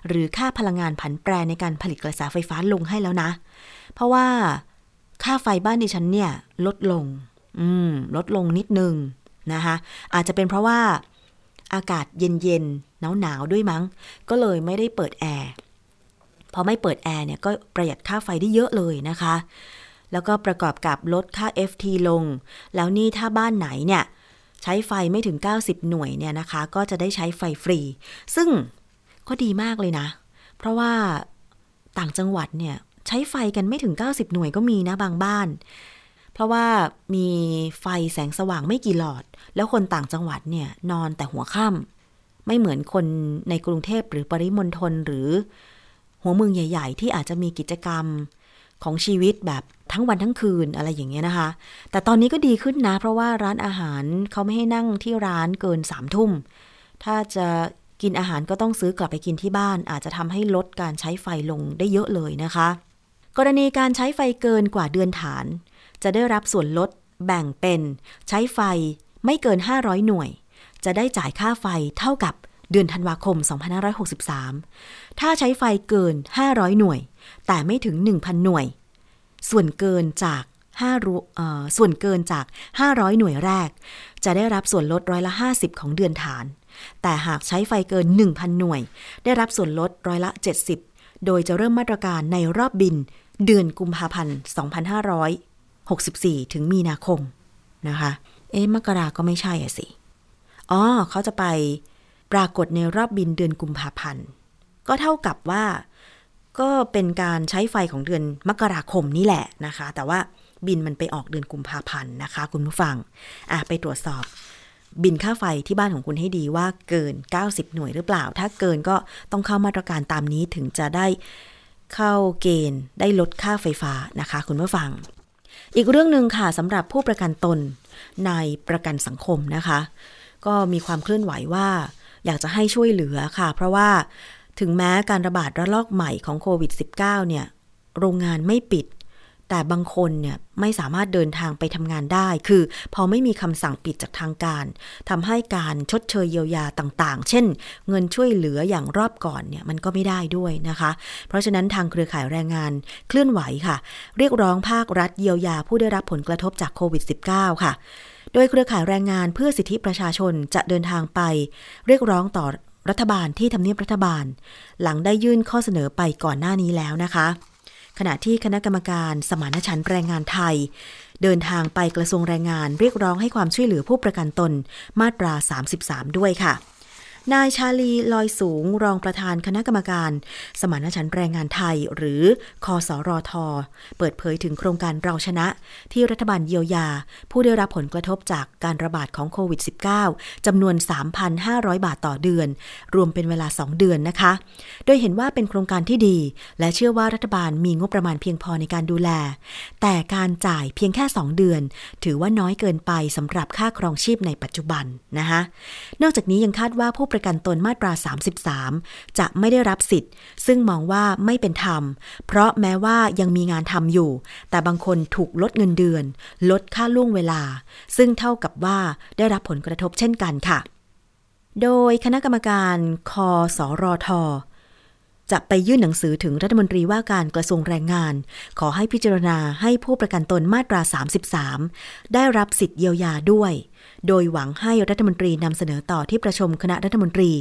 หรือค่าพลังงานผันแปรในการผลิตกระแสไฟฟ้าลงให้แล้วนะ เพราะว่าค่าไฟบ้านดิฉันเนี่ยลดลง อืม ลดลงนิดนึงนะคะ อาจจะเป็นเพราะว่าอากาศเย็นๆ หนาวๆ ด้วยมั้ง ก็เลยไม่ได้เปิดแอร์ พอไม่เปิดแอร์เนี่ยก็ประหยัดค่าไฟได้เยอะเลยนะคะ แล้วก็ประกอบกับลดค่า FT ลง แล้วนี่ถ้าบ้านไหนเนี่ย ใช้ไฟไม่ถึง 90 หน่วยเนี่ยนะคะ ก็จะได้ใช้ไฟฟรี ซึ่งก็ดีมากเลยนะ เพราะว่าต่างจังหวัดเนี่ย ใช้ไฟกันไม่ถึง 90 หน่วยก็มีนะบางบ้าน เพราะว่ามีไฟแสงสว่างไม่กี่หลอด แล้วคนต่างจังหวัดเนี่ยนอนแต่หัวค่ำไม่เหมือนคนในกรุงเทพหรือปริมณฑลหรือหัวเมืองใหญ่ ๆ ที่อาจจะมีกิจกรรม ของชีวิตแบบทั้งวันทั้งคืนอะไรอย่างเงี้ยนะคะ แต่ตอนนี้ก็ดีขึ้นนะ เพราะว่าร้านอาหารเขาไม่ให้นั่งที่ร้านเกินสามทุ่ม ถ้าจะกินอาหารก็ต้องซื้อกลับไปกินที่บ้าน อาจจะทำให้ลดการใช้ไฟลงได้เยอะเลยนะคะ กรณีการใช้ไฟเกินกว่าเดือนฐาน จะได้รับส่วนลดแบ่งเป็นใช้ไฟไม่เกิน 500 หน่วย จะได้จ่ายค่าไฟเท่ากับเดือนธันวาคม 2563 ถ้าใช้ไฟเกิน 500 หน่วย แต่ไม่ถึง 1,000 หน่วย ส่วนเกินจาก5ส่วนเกินจาก 500 หน่วยแรก จะได้รับส่วนลดร้อยละ 50 ของเดือนฐาน แต่หากใช้ไฟเกิน 1,000 หน่วย ได้รับส่วนลดร้อยละ 70 โดยจะเริ่มมาตรการในรอบบินเดือนกุมภาพันธ์ 2564 ถึงมีนาคมนะคะ เอ๊ะมกราก็ไม่ใช่อะสิ อ๋อ เขาจะไปปรากฏในรอบบินเดือนกุมภาพันธ์ ก็เท่ากับว่า ก็เป็นการใช้ไฟของเดือนมกราคมนี่แหละนะคะ แต่ว่าบินมันไปออกเดือนกุมภาพันธ์นะคะ คุณผู้ฟังอะไปตรวจสอบบินค่าไฟที่บ้านของคุณให้ดีว่าเกิน 90 หน่วยหรือเปล่า ถ้าเกินก็ต้องเข้ามาตรการตามนี้ถึงจะได้เข้าเกณฑ์ได้ลดค่าไฟฟ้านะคะ คุณผู้ฟัง อีกเรื่องหนึ่งค่ะสำหรับผู้ประกันตนในประกันสังคมนะคะ ก็มีความเคลื่อนไหวว่า อยากจะให้ช่วยเหลือค่ะ เพราะว่า ถึงแม้การระบาดระลอกใหม่ของโควิด -19 เนี่ย โรงงานไม่ปิด แต่บางคนเนี่ยไม่สามารถเดินทางไปทำงานได้ คือพอไม่มีคำสั่งปิดจากทางการทำให้การชดเชยเยียวยาต่างๆ เช่น เงินช่วยเหลืออย่างรอบก่อนเนี่ยมันก็ไม่ได้ด้วยนะคะ เพราะฉะนั้นทางเครือข่ายแรงงานเคลื่อนไหวค่ะ เรียกร้องภาครัฐเยียวยาผู้ได้รับผลกระทบจากโควิด -19 ค่ะ โดยเครือข่ายแรงงานเพื่อสิทธิประชาชนจะเดินทางไป เรียกร้องต่อ รัฐบาลที่ทำเนียบรัฐบาล หลังได้ยื่นข้อเสนอไปก่อนหน้านี้แล้วนะคะ ขณะที่คณะกรรมการสมานฉันท์แรงงานไทย เดินทางไปกระทรวงแรงงานเรียกร้องให้ความช่วยเหลือผู้ประกันตนมาตรา 33 ด้วยค่ะ นายชาลีลอยสูงรองประธานคณะกรรมการ สมานฉันท์แรงงานไทย หรือคอสรอทอเปิดเผยถึงโครงการเราชนะ ที่รัฐบาลเยียวยา ผู้ได้รับผลกระทบจากการระบาดของโควิด -19 จำนวน 3,500 บาทต่อเดือน รวมเป็นเวลา 2 เดือนนะคะ โดยเห็นว่าเป็นโครงการที่ดี และเชื่อว่ารัฐบาลมีงบประมาณเพียงพอในการดูแล แต่การจ่ายเพียงแค่ 2 เดือน ถือว่าน้อยเกินไปสำหรับค่าครองชีพในปัจจุบันนะคะนอกจากนี้ยังคาดว่าผู้ประกันตนมาตรา 33 จะไม่ได้รับสิทธิ์ ซึ่งมองว่าไม่เป็นธรรม เพราะแม้ว่ายังมีงานทำอยู่ แต่บางคนถูกลดเงินเดือน ลดค่าล่วงเวลา ซึ่งเท่ากับว่าได้รับผลกระทบเช่นกันค่ะ โดยคณะกรรมการคอสอรอทอ จะไปยื่นหนังสือถึงรัฐมนตรีว่าการกระทรวงแรงงาน ขอให้พิจารณาให้ผู้ประกันตนมาตรา 33 ได้รับสิทธิเยียวยาด้วย โดยหวังให้รัฐมนตรีนำเสนอต่อที่ประชุมคณะรัฐมนตรี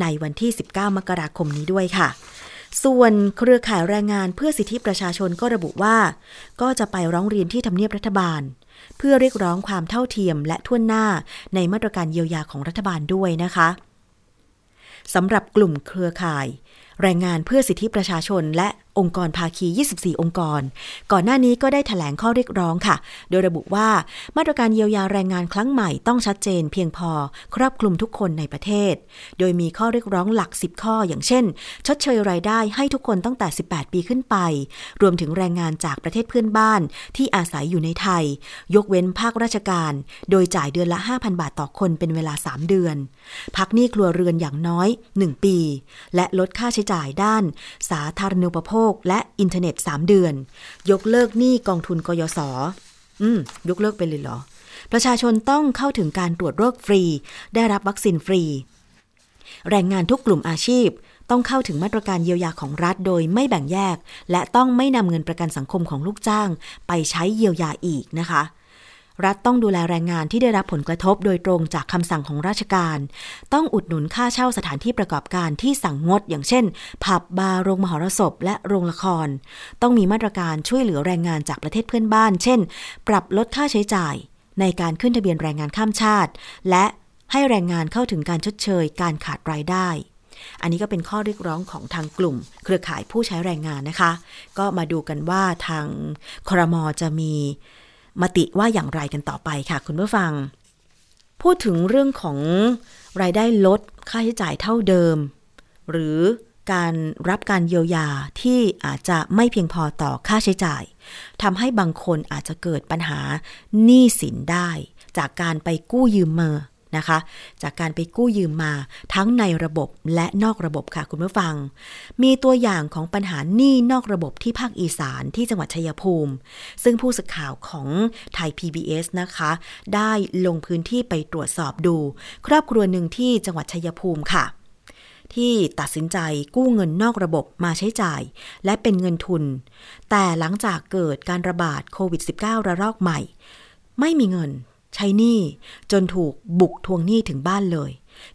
ในวันที่ 19 มกราคมนี้ด้วยค่ะส่วนเครือข่ายแรงงานเพื่อสิทธิประชาชนก็ระบุว่า ก็จะไปร้องเรียนที่ทำเนียบรัฐบาล เพื่อเรียกร้องความเท่าเทียมและท่วนหน้าในมาตรการเยียวยาของรัฐบาลด้วยนะคะสำหรับกลุ่มเครือข่าย แรงงานเพื่อสิทธิประชาชนและองค์กรภาคี 24 องค์กร ก่อนหน้านี้ก็ได้ถแถลงข้อเรียกร้องค่ะ โดยระบุว่ามาตรการเยียวยาแรงงานครั้งใหม่ต้องชัดเจนเพียงพอ ครอบคลุมทุกคนในประเทศ โดยมีข้อเรียกร้องหลัก 10 ข้อ อย่างเช่น ชดเชยรายได้ให้ทุกคนตั้งแต่ 18 ปีขึ้นไป รวมถึงแรงงานจากประเทศเพื่อนบ้านที่อาศัยอยู่ในไทย ยกเว้นภาคราชการ โดยจ่ายเดือนละ 5,000 บาทต่อคนเป็นเวลา 3 เดือน พักหนี้ครัวเรือนอย่างน้อย 1 ปี และลดค่าใช้จ่ายด้าน สาธารณูปโภคและอินเทอร์เน็ต 3 เดือน ยกเลิกหนี้กองทุนกยศอืม ยกเลิกไปเลยเหรอ ประชาชนต้องเข้าถึงการตรวจโรคฟรี ได้รับวัคซีนฟรี แรงงานทุกกลุ่มอาชีพต้องเข้าถึงมาตรการเยียวยาของรัฐโดยไม่แบ่งแยก และต้องไม่นำเงินประกันสังคมของลูกจ้าง ไปใช้เยียวยาอีกนะคะ รัฐต้องดูแลแรงงานที่ได้รับผลกระทบโดยตรงจากคำสั่งของราชการ ต้องอุดหนุนค่าเช่าสถานที่ประกอบการที่สั่งงด อย่างเช่น ผับบาร์โรงมหรสพ และโรงละคร ต้องมีมาตรการช่วยเหลือแรงงานจากประเทศเพื่อนบ้าน เช่น ปรับลดค่าใช้จ่าย ในการขึ้นทะเบียนแรงงานข้ามชาติ และให้แรงงานเข้าถึงการชดเชย การขาดรายได้อันนี้ก็เป็นข้อเรียกร้องของทางกลุ่ม เครือข่ายผู้ใช้แรงงานนะคะ ก็มาดูกันว่าทางครมจะมี มติว่าอย่างไรกันต่อไปค่ะ คุณผู้ฟัง พูดถึงเรื่องของรายได้ลดค่าใช้จ่ายเท่าเดิม หรือการรับการเยียวยาที่อาจจะไม่เพียงพอต่อค่าใช้จ่ายทำให้บางคนอาจจะเกิดปัญหาหนี้สินได้ จากการไปกู้ยืมมา นะคะ จากการไปกู้ยืมมาทั้งในระบบและนอกระบบค่ะคุณผู้ฟัง มีตัวอย่างของปัญหาหนี้นอกระบบที่ภาคอีสานที่จังหวัดชัยภูมิ ซึ่งผู้สื่อข่าวของไทย PBS นะคะ ได้ลงพื้นที่ไปตรวจสอบดู ครอบครัวหนึ่งที่จังหวัดชัยภูมิค่ะที่ตัดสินใจกู้เงินนอกระบบมาใช้จ่าย และเป็นเงินทุน แต่หลังจากเกิดการระบาดโควิด -19 ระลอกใหม่ ไม่มีเงิน ใช้หนี้จนถูกบุกทวงหนี้ถึงบ้านเลย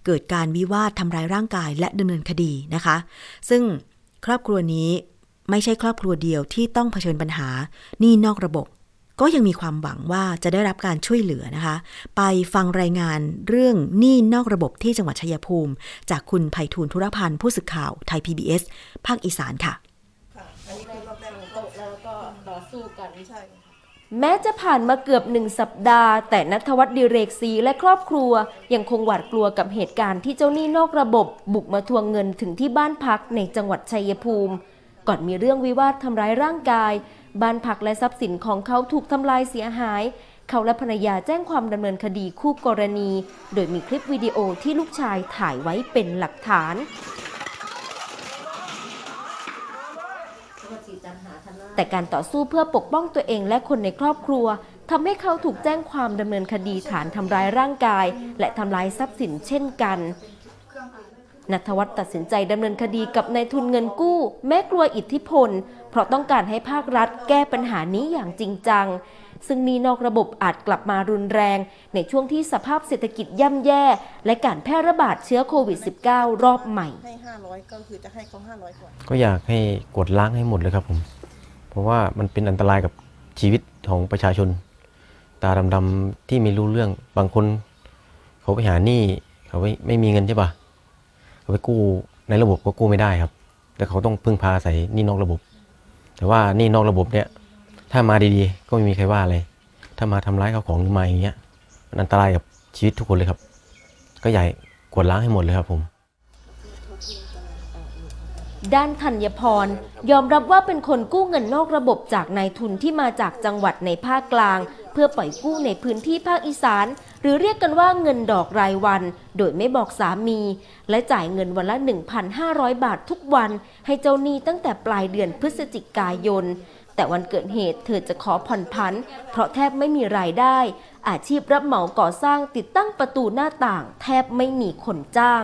เกิดการวิวาททำร้ายร่างกายและดำเนินคดีนะคะ ซึ่งครอบครัวนี้ไม่ใช่ครอบครัวเดียวที่ต้องเผชิญปัญหาหนี้นอกระบบ ก็ยังมีความหวังว่าจะได้รับการช่วยเหลือนะคะ ไปฟังรายงานเรื่องหนี้นอกระบบที่จังหวัดชัยภูมิ จากคุณไผ่ทูลธุรพันธ์ผู้สื่อข่าวไทย PBS ภาคอีสานค่ะ อันนี้คือรอบแรกของโต๊ะแล้วก็ต่อสู้กันใช่ แม้จะผ่านมาเกือบหนึ่งสัปดาห์ แต่นัทวัฒน์ดิเรกศรีและครอบครัว ยังคงหวาดกลัวกับเหตุการณ์ที่เจ้าหนี้นอกระบบ บุกมาทวงเงินถึงที่บ้านพักในจังหวัดชัยภูมิ ก่อนมีเรื่องวิวาททำร้ายร่างกาย บ้านพักและทรัพย์สินของเขาถูกทำลายเสียหาย เขาและภรรยาแจ้งความดำเนินคดีคู่กรณี โดยมีคลิปวิดีโอที่ลูกชายถ่ายไว้เป็นหลักฐาน แต่การต่อสู้เพื่อปกป้องตัวเองและคนในครอบครัวทำให้เขาถูกแจ้งความดำเนินคดีฐานทำร้ายร่างกาย และทำลายทรัพย์สินเช่นกันนัทวัฒน์ตัดสินใจดำเนินคดีกับนายทุนเงินกู้ แม้กลัวอิทธิพล เพราะต้องการให้ภาครัฐแก้ปัญหานี้อย่างจริงจัง ซึ่งหนี้นอกระบบอาจกลับมารุนแรง ในช่วงที่สภาพเศรษฐกิจย่ำแย่ และการแพร่ระบาดเชื้อโควิด -19 รอบใหม่ให้ห้ารอยก็คือจะให้เขาห้าร้อยก่อนก็อยากให้กดล้างให้หมดเลยครับผม ราะว่ามันเป็นอันตรายกับชีวิตของประชาชน ตาดำๆที่ไม่รู้เรื่องบางคนเขาไปหาหนี้เขาไม่ไม่มีเงินใช่ปะเขาไปกู้ในระบบก็กู้ไม่ได้ครับแต่เขาต้องพึ่งพาอาศัยหนี้นอกระบบ แต่ว่าหนี้นอกระบบเนี่ย ถ้ามาดีๆ ก็ไม่มีใครว่าเลยถ้ามาทำร้ายเขาของหรือมาอย่างเงี้ยมันอันตรายกับชีวิตทุกคนเลยครับ ก็ให้กดล้างให้หมดเลยครับผม ด้านธัญพร ยอมรับว่าเป็นคนกู้เงินนอกระบบจากนายทุนที่มาจากจังหวัดในภาคกลาง เพื่อปล่อยกู้ในพื้นที่ภาคอีสาน หรือเรียกกันว่าเงินดอกรายวัน โดยไม่บอกสามี และจ่ายเงินวันละ 1,500 บาททุกวัน ให้เจ้าหนี้ตั้งแต่ปลายเดือนพฤศจิกายน แต่วันเกิดเหตุเธอจะขอผ่อนผันเพราะแทบไม่มีรายได้ อาชีพรับเหมาก่อสร้างติดตั้งประตูหน้าต่าง แทบไม่มีคนจ้าง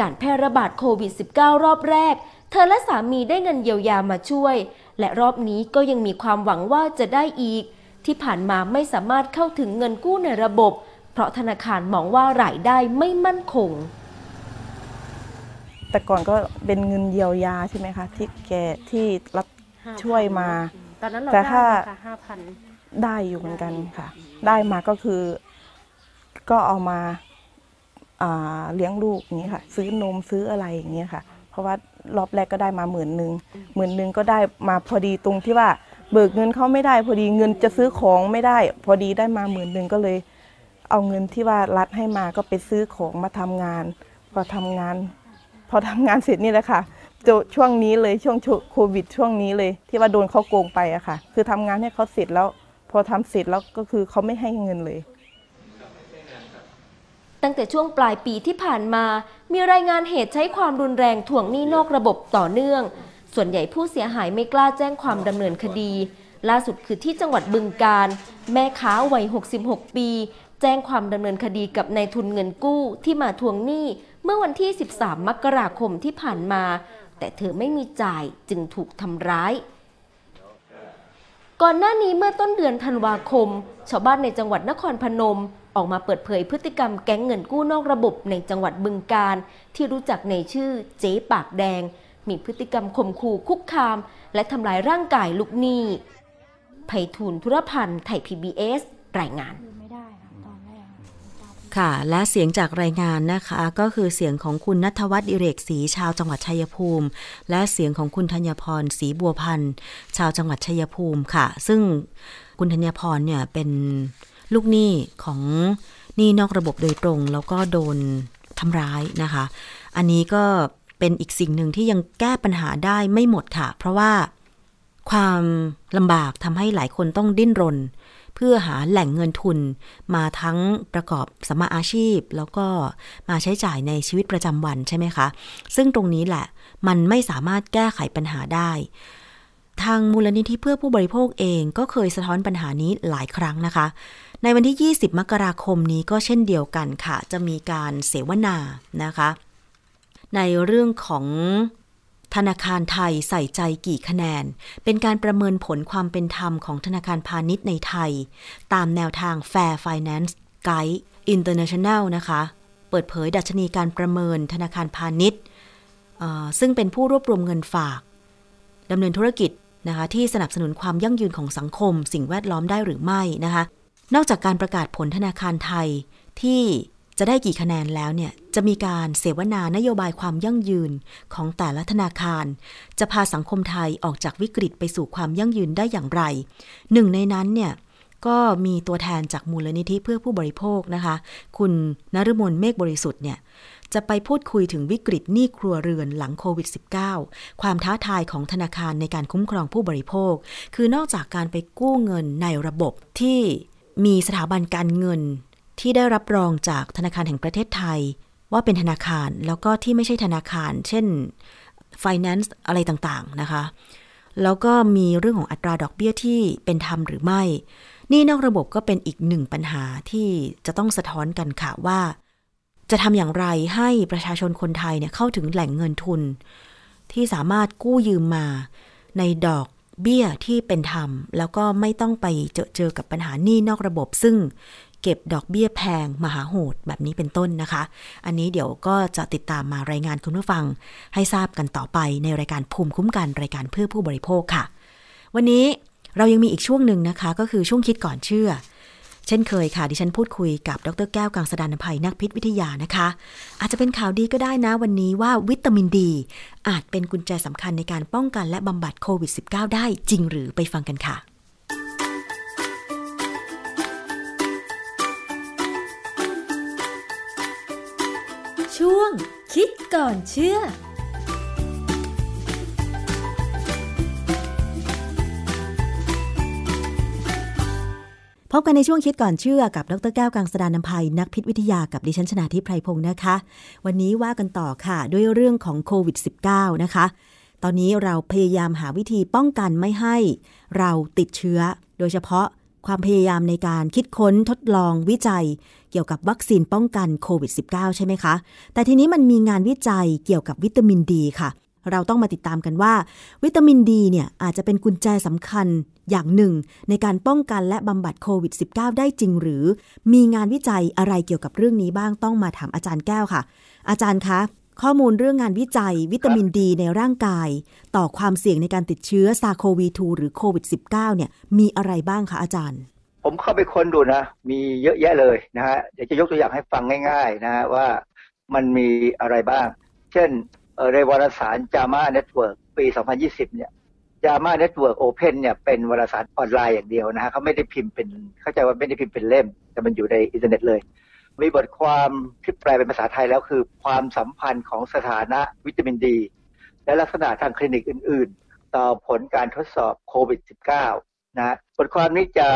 การแพร่ระบาดโควิด -19 รอบแรก เธอและสามีได้เงินเยียวยามาช่วย และรอบนี้ก็ยังมีความหวังว่าจะได้อีก ที่ผ่านมาไม่สามารถเข้าถึงเงินกู้ในระบบ เพราะธนาคารมองว่ารายได้ไม่มั่นคง แต่ก่อนก็เป็นเงินเยียวยาใช่ไหมคะที่แกที่รับช่วยมา ตอนนั้นเราแต่ได้ถ้าค่ะห้าพันได้อยู่เหมือนกันค่ะ ได้มาก็คือ ก็เอามาอ่า เลี้ยงลูกอย่างนี้ค่ะ ซื้อนมซื้ออะไรอย่างเงี้ยค่ะ เพราะว่ารอบแรกก็ได้มาหมื่นหนึ่งหมื่นหนึ่งก็ได้มาพอดีตรงที่ว่าเบิกเงินเขาไม่ได้ พอดีเงินจะซื้อของไม่ได้ พอดีได้มาหมื่นหนึ่งก็เลย เอาเงินที่ว่ารัฐให้มาก็ไปซื้อของมาทำงาน พอทำงาน พอทำงานเสร็จนี่แหละค่ะจช่วงนี้เลยช่วงโควิดช่วงนี้เลย ที่ว่าโดนเขาโกงไปอะค่ะ คือทำงานให้เขาเสร็จแล้ว พอทำเสร็จแล้วก็คือเขาไม่ให้เงินเลย ตั้งแต่ช่วงปลายปีที่ผ่านมา มีรายงานเหตุใช้ความรุนแรงถ่วงหนี้นอกระบบต่อเนื่อง ส่วนใหญ่ผู้เสียหายไม่กล้าแจ้งความดำเนินคดี ล่าสุดคือที่จังหวัดบึงการ แม่ค้าวัย 66 ปี แจ้งความดำเนินคดีกับนายทุนเงินกู้ที่มาทวงหนี้เมื่อวันที่ 13 มกราคมที่ผ่านมา แต่เธอไม่มีจ่ายจึงถูกทำร้าย ก่อนหน้านี้เมื่อต้นเดือนธันวาคม ชาวบ้านในจังหวัดนครพนม ออกมาเปิดเผยพฤติกรรมแก๊งเงินกู้นอกระบบในจังหวัดบึงการ ที่รู้จักในชื่อเจ๊ปากแดง มีพฤติกรรมข่มขู่คุกคาม และทำลายร่างกายลูกหนี้ไพฑูรย์ธุรพันธ์ไทย PBS รายงานค่ะและเสียงจากรายงานนะคะก็คือเสียงของคุณนัทวัฒน์อิเรกศรีชาวจังหวัดชัยภูมิ และเสียงของคุณธัญพรศรีบัวพันธ์ชาวจังหวัดชัยภูมิค่ะ ซึ่ง คุณธัญพรเนี่ยเป็นลูกหนี้ของหนี้นอกระบบโดยตรง แล้วก็โดนทำร้ายนะคะ อันนี้ก็เป็นอีกสิ่งหนึ่งที่ยังแก้ปัญหาได้ไม่หมดค่ะ เพราะว่าความลำบากทำให้หลายคนต้องดิ้นรน เพื่อหาแหล่งเงินทุนมาทั้งประกอบสมาอาชีพ แล้วก็มาใช้จ่ายในชีวิตประจำวันใช่ไหมคะ ซึ่งตรงนี้แหละมันไม่สามารถแก้ไขปัญหาได้ ทางมูลนิธิเพื่อผู้บริโภคเองก็เคยสะท้อนปัญหานี้หลายครั้งนะคะ ในวันที่ 20 มกราคมนี้ก็เช่นเดียวกันค่ะ จะมีการเสวนานะคะ ในเรื่องของธนาคารไทยใส่ใจกี่คะแนน เป็นการประเมินผลความเป็นธรรมของธนาคารพาณิชย์ในไทย ตามแนวทาง Fair Finance Guide International นะคะ เปิดเผยดัชนีการประเมินธนาคารพาณิชย์ซึ่งเป็นผู้รวบรวมเงินฝากดำเนินธุรกิจ นะคะที่สนับสนุนความยั่งยืนของสังคม สิ่งแวดล้อมได้หรือไม่นะคะนอกจากการประกาศผลธนาคารไทยที่จะได้กี่คะแนนแล้วเนี่ยจะมีการเสวนานโยบายความยั่งยืนของแต่ละธนาคาร จะพาสังคมไทยออกจากวิกฤตไปสู่ความยั่งยืนได้อย่างไร หนึ่งในนั้นเนี่ย ก็มีตัวแทนจากมูลนิธิเพื่อผู้บริโภคนะคะ คุณนฤมลเมฆบริสุทธิ์เนี่ยจะไปพูดคุยถึงวิกฤตหนี้ครัวเรือนหลังโควิด -19 ความท้าทายของธนาคารในการคุ้มครองผู้บริโภค คือนอกจากการไปกู้เงินในระบบที่มีสถาบันการเงิน ที่ได้รับรองจากธนาคารแห่งประเทศไทย ว่าเป็นธนาคารแล้วก็ที่ไม่ใช่ธนาคาร เช่น finance อะไรต่างๆนะคะ แล้วก็มีเรื่องของอัตราดอกเบี้ยที่เป็นธรรมหรือไม่ นี่นอกระบบก็เป็นอีกหนึ่งปัญหาที่จะต้องสะท้อนกันค่ะว่า จะทำอย่างไรให้ประชาชนคนไทยเนี่ยเข้าถึงแหล่งเงินทุน ที่สามารถกู้ยืมมาในดอกเบี้ยที่เป็นธรรม แล้วก็ไม่ต้องไปเจอเจอกับปัญหานี้นอกระบบ ซึ่งเก็บดอกเบี้ยแพง มหาโหดแบบนี้เป็นต้นนะคะ อันนี้เดี๋ยวก็จะติดตามมารายงานคุณผู้ฟัง ให้ทราบกันต่อไปในรายการภูมิคุ้มกันรายการเพื่อผู้บริโภคค่ะ วันนี้ เรายังมีอีกช่วงหนึ่งนะคะ ก็คือช่วงคิดก่อนเชื่อ เช่นเคยค่ะ ดิฉันพูดคุยกับดรแก้วกังสดานภัยนักพิษวิทยานะคะ อาจจะเป็นข่าวดีก็ได้นะวันนี้ว่าวิตามินดี อาจเป็นกุญแจสำคัญในการป้องกันและบำบัดโควิด -19 ได้จริงหรือไปฟังกันค่ะช่วงคิดก่อนเชื่อ พบกันในช่วงคิดก่อนเชื่อกับดรแก้วกังสดานนภัยนักพิษวิทยากับดิฉันชนาทิพไพรพงศ์นะคะ วันนี้ว่ากันต่อค่ะด้วยเรื่องของโควิด -19 นะคะ ตอนนี้เราพยายามหาวิธีป้องกันไม่ให้ เราติดเชื้อ โดยเฉพาะความพยายามในการคิดค้นทดลองวิจัย เกี่ยวกับวัคซีนป้องกันโควิด -19 ใช่ไหมคะ แต่ทีนี้มันมีงานวิจัยเกี่ยวกับวิตามินดีค่ะ เราต้องมาติดตามกันว่า วิตามินดีเนี่ยอาจจะเป็นกุญแจสำคัญ อย่างหนึ่ง ในการป้องกันและบำบัดโควิด -19 ได้จริงหรือ มีงานวิจัยอะไรเกี่ยวกับเรื่องนี้บ้างต้องมาถามอาจารย์แก้วค่ะ อาจารย์คะข้อมูลเรื่องงานวิจัย วิตามินดีในร่างกาย ต่อความเสี่ยงในการติดเชื้อซาโควี2หรือโควิด -19 เนี่ยมีอะไรบ้างคะอาจารย์ ผมเข้าไปค้นดูนะ มีเยอะแยะเลยนะฮะเดี๋ยวจะยกตัวอย่างให้ฟังง่าย ๆ นะฮะว่ามันมีอะไรบ้าง เช่นในวารสาร JAMA Network ปี 2020 เนี่ย JAMA Network Open เพนเนี่ยเป็นวารสารออนไลน์อย่างเดียวนะฮะเขาไม่ได้พิมพ์เป็นเข้าใจว่าไม่ได้พิมพ์เป็นเล่ม แต่มันอยู่ในอินเทอร์เน็ตเลย มีบทความที่แปลเป็นภาษาไทยแล้วคือ ความสัมพันธ์ของสถานะวิตามินดี และลักษณะทางคลินิกอื่น ๆ ต่อผลการทดสอบโควิด -19 นะบทความนี้จะ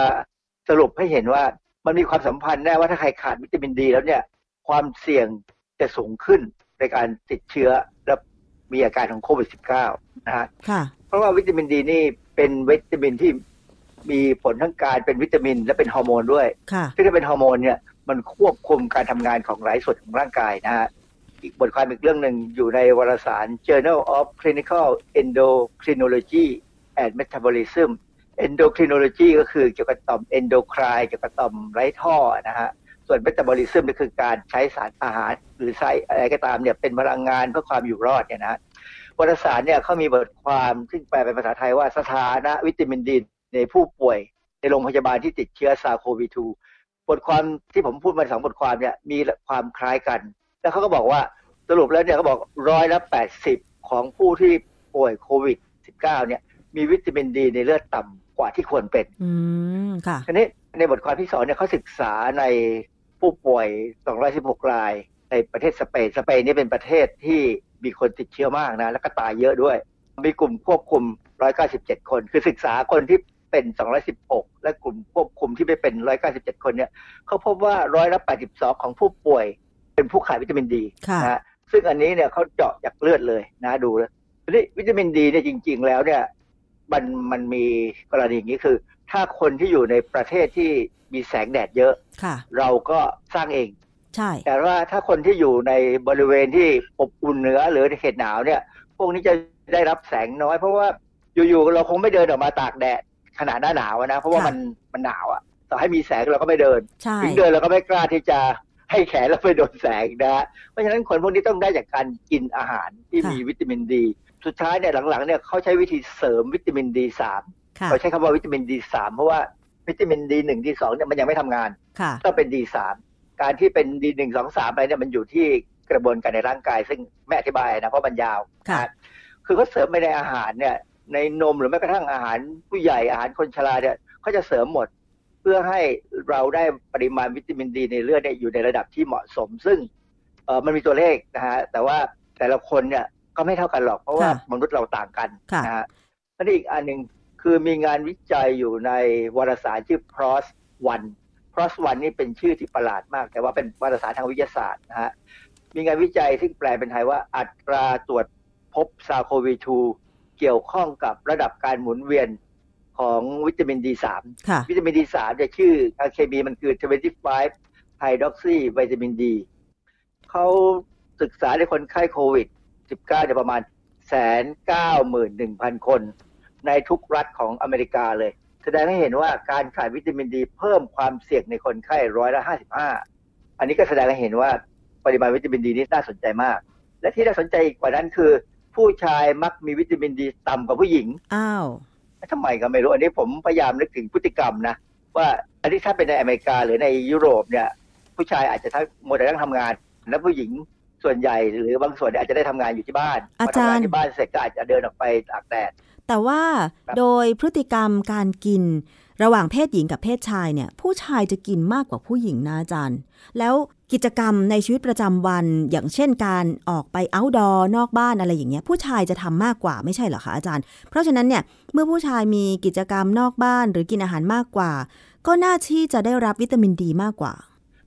สรุปให้เห็นว่ามันมีความสัมพันธ์แน่ว่าถ้าใครขาดวิตามินดีแล้วเนี่ยความเสี่ยงจะสูงขึ้นในการติดเชื้อและมีอาการของโควิด -19 นะฮะ ราะว่าวิตามินดีนี่เป็นวิตามินที่มีผลทั้งการเป็นวิตามินและเป็นฮอร์โมนด้วย ซึ่งถ้าเป็นฮอร์โมนเนี่ยมันควบคุมการทำงานของหลายส่วนของร่างกายนะฮะ อีกบทความอีกเรื่องหนึ่งอยู่ในวารสาร Journal of Clinical Endocrinology and Metabolism Endocrinology ก็คือเกี่ยวกับต่อม endocrine เกี่ยวกับต่อมไร้ท่อนะฮะ ส่วน Metabolism ก็คือการใช้สารอาหาร หรือใช้อะไรก็ตามเนี่ยเป็นพลังงานเพื่อความอยู่รอดเนี่ยนะ วารสารเนี่ยเขามีบทความซึ่งแปลเป็นภาษาไทยว่าสถานะวิตามินดีในผู้ป่วย ในโรงพยาบาลที่ติดเชื้อซาโควี2บทความที่ผมพูดมาสองบทความเนี่ยมีความคล้ายกัน แล้วเขาก็บอกว่าสรุปแล้วเนี่ยเขาบอกร้อยละแปดสิบของผู้ที่ป่วยโควิด -19 เนี่ยมีวิตามินดีในเลือดต่ำกว่าที่ควรเป็น อืม ค่ะทีนี้ในบทความที่สองเนี่ยเขาศึกษาในผู้ป่วย 216 ราย ในประเทศสเปนสเปนนี่เป็นประเทศที่มีคนติดเชื้อมากนะ แล้วก็ตายเยอะด้วย มีกลุ่มควบคุม 197 คน คือศึกษาคนที่เป็น 216 และกลุ่มควบคุมที่ไม่เป็น 197 คนเนี่ยเขาพบว่าร้อยละ82 ของผู้ป่วย เป็นผู้ขาดวิตามินดีค่ะนะฮะซึ่งอันนี้เนี่ยเขาเจาะจากเลือดเลยนะดูแล้วทีนี้วิตามินดีเนี่ยจริง ๆ แล้วเนี่ยมันมันมีกรณีอย่างนี้คือ ถ้าคนที่อยู่ในประเทศที่มีแสงแดดเยอะค่ะเราก็สร้างเอง ใช่ แต่ว่าถ้าคนที่อยู่ในบริเวณที่อบอุ่นเหนือหรือในเขตหนาวเนี่ย พวกนี้จะได้รับแสงน้อย เพราะว่าอยู่ๆเราคงไม่เดินออกมาตากแดดขนาดหน้าหนาวอะนะ เพราะว่ามันมันหนาวอะต่อให้มีแสงเราก็ไม่เดินใช่ถึงเดินเราก็ไม่กล้าที่จะให้แขนเราไปโดนแสงนะฮะเพราะฉะนั้นคนพวกนี้ต้องได้จากการกินอาหารที่มีวิตามินดี สุดท้ายเนี่ยหลังๆเนี่ยเขาใช้วิธีเสริมวิตามินดีสามค่ะเขาใช้คำว่าวิตามินดีสามเพราะว่าวิตามินดีหนึ่งดีสองเนี่ยมันยังไม่ทำงานค่ะต้องเป็นดีสาม การที่เป็นดีหนึ่งสองสามอะไรเนี่ยมันอยู่ที่กระบวนการในร่างกาย ซึ่งไม่อธิบายนะเพราะมันยาวค่ะนะคือเขาเสริมไปในอาหารเนี่ย ในนมหรือแม้กระทั่งอาหารผู้ใหญ่อาหารคนชราเนี่ยเขาจะเสริมหมดเพื่อให้เราได้ปริมาณวิตามินดีในเลือดเนี่ยอยู่ในระดับที่เหมาะสม ซึ่งเออมันมีตัวเลขนะฮะแต่ว่าแต่ละคนเนี่ยก็ไม่เท่ากันหรอกเพราะว่าค่ะมนุษย์เราต่างกันค่ะนะฮะแล้วอีกอันหนึ่งคือมีงานวิจัยอยู่ในวารสารชื่อ PROS One PROS One นี่เป็นชื่อที่ประหลาดมาก แต่ว่าเป็นวารสารทางวิทยาศาสตร์นะฮะมีงานวิจัยที่แปลเป็นไทยว่าอัตราตรวจพบซาโควี2เกี่ยวข้องกับระดับการหมุนเวียนของวิตามิน D3 ค่ะวิตามิน D3 เนี่ยชื่อทางเคมีมันคือ 25 hydroxy วิตามิน D เขาศึกษาในคนไข้โควิด 19เนี่ยประมาณแสนเก้าหมื่นหนึ่งพันคน ในทุกรัฐของอเมริกาเลย แสดงให้เห็นว่าการขาดวิตามินดี เพิ่มความเสี่ยงในคนไข้ร้อยละห้าสิบห้าอันนี้ก็แสดงให้เห็นว่าปริมาณวิตามินดีนี่น่าสนใจมาก และที่น่าสนใจอีกกว่านั้นคือ ผู้ชายมักมีวิตามินดีต่ำกว่าผู้หญิงอ้าวทำไมก็ไม่รู้ อันนี้ผมพยายามนึกถึงพฤติกรรมนะ ว่าอันนี้ถ้าเป็นในอเมริกาหรือในยุโรปเนี่ย ผู้ชายอาจจะทั้งหมดแต่ต้องทำงาน แล้วผู้หญิงส่วนใหญ่หรือบางส่วนเนี่ยอาจจะได้ทำงานอยู่ที่บ้านอาพจารย์ทำงานที่บ้านเสร็จก็อาจจะเดินออกไปตากแดด แต่ว่าครับโดยพฤติกรรมการกิน ระหว่างเพศหญิงกับเพศชายเนี่ย ผู้ชายจะกินมากกว่าผู้หญิงนะอาจารย์ แล้วกิจกรรมในชีวิตประจำวัน อย่างเช่นการออกไป outdoor นอกบ้านอะไรอย่างเงี้ย ผู้ชายจะทำมากกว่าไม่ใช่เหรอคะอาจารย์ เพราะฉะนั้นเนี่ยเมื่อผู้ชายมีกิจกรรมนอกบ้าน หรือกินอาหารมากกว่า ก็น่าที่จะได้รับวิตามินดีมากกว่า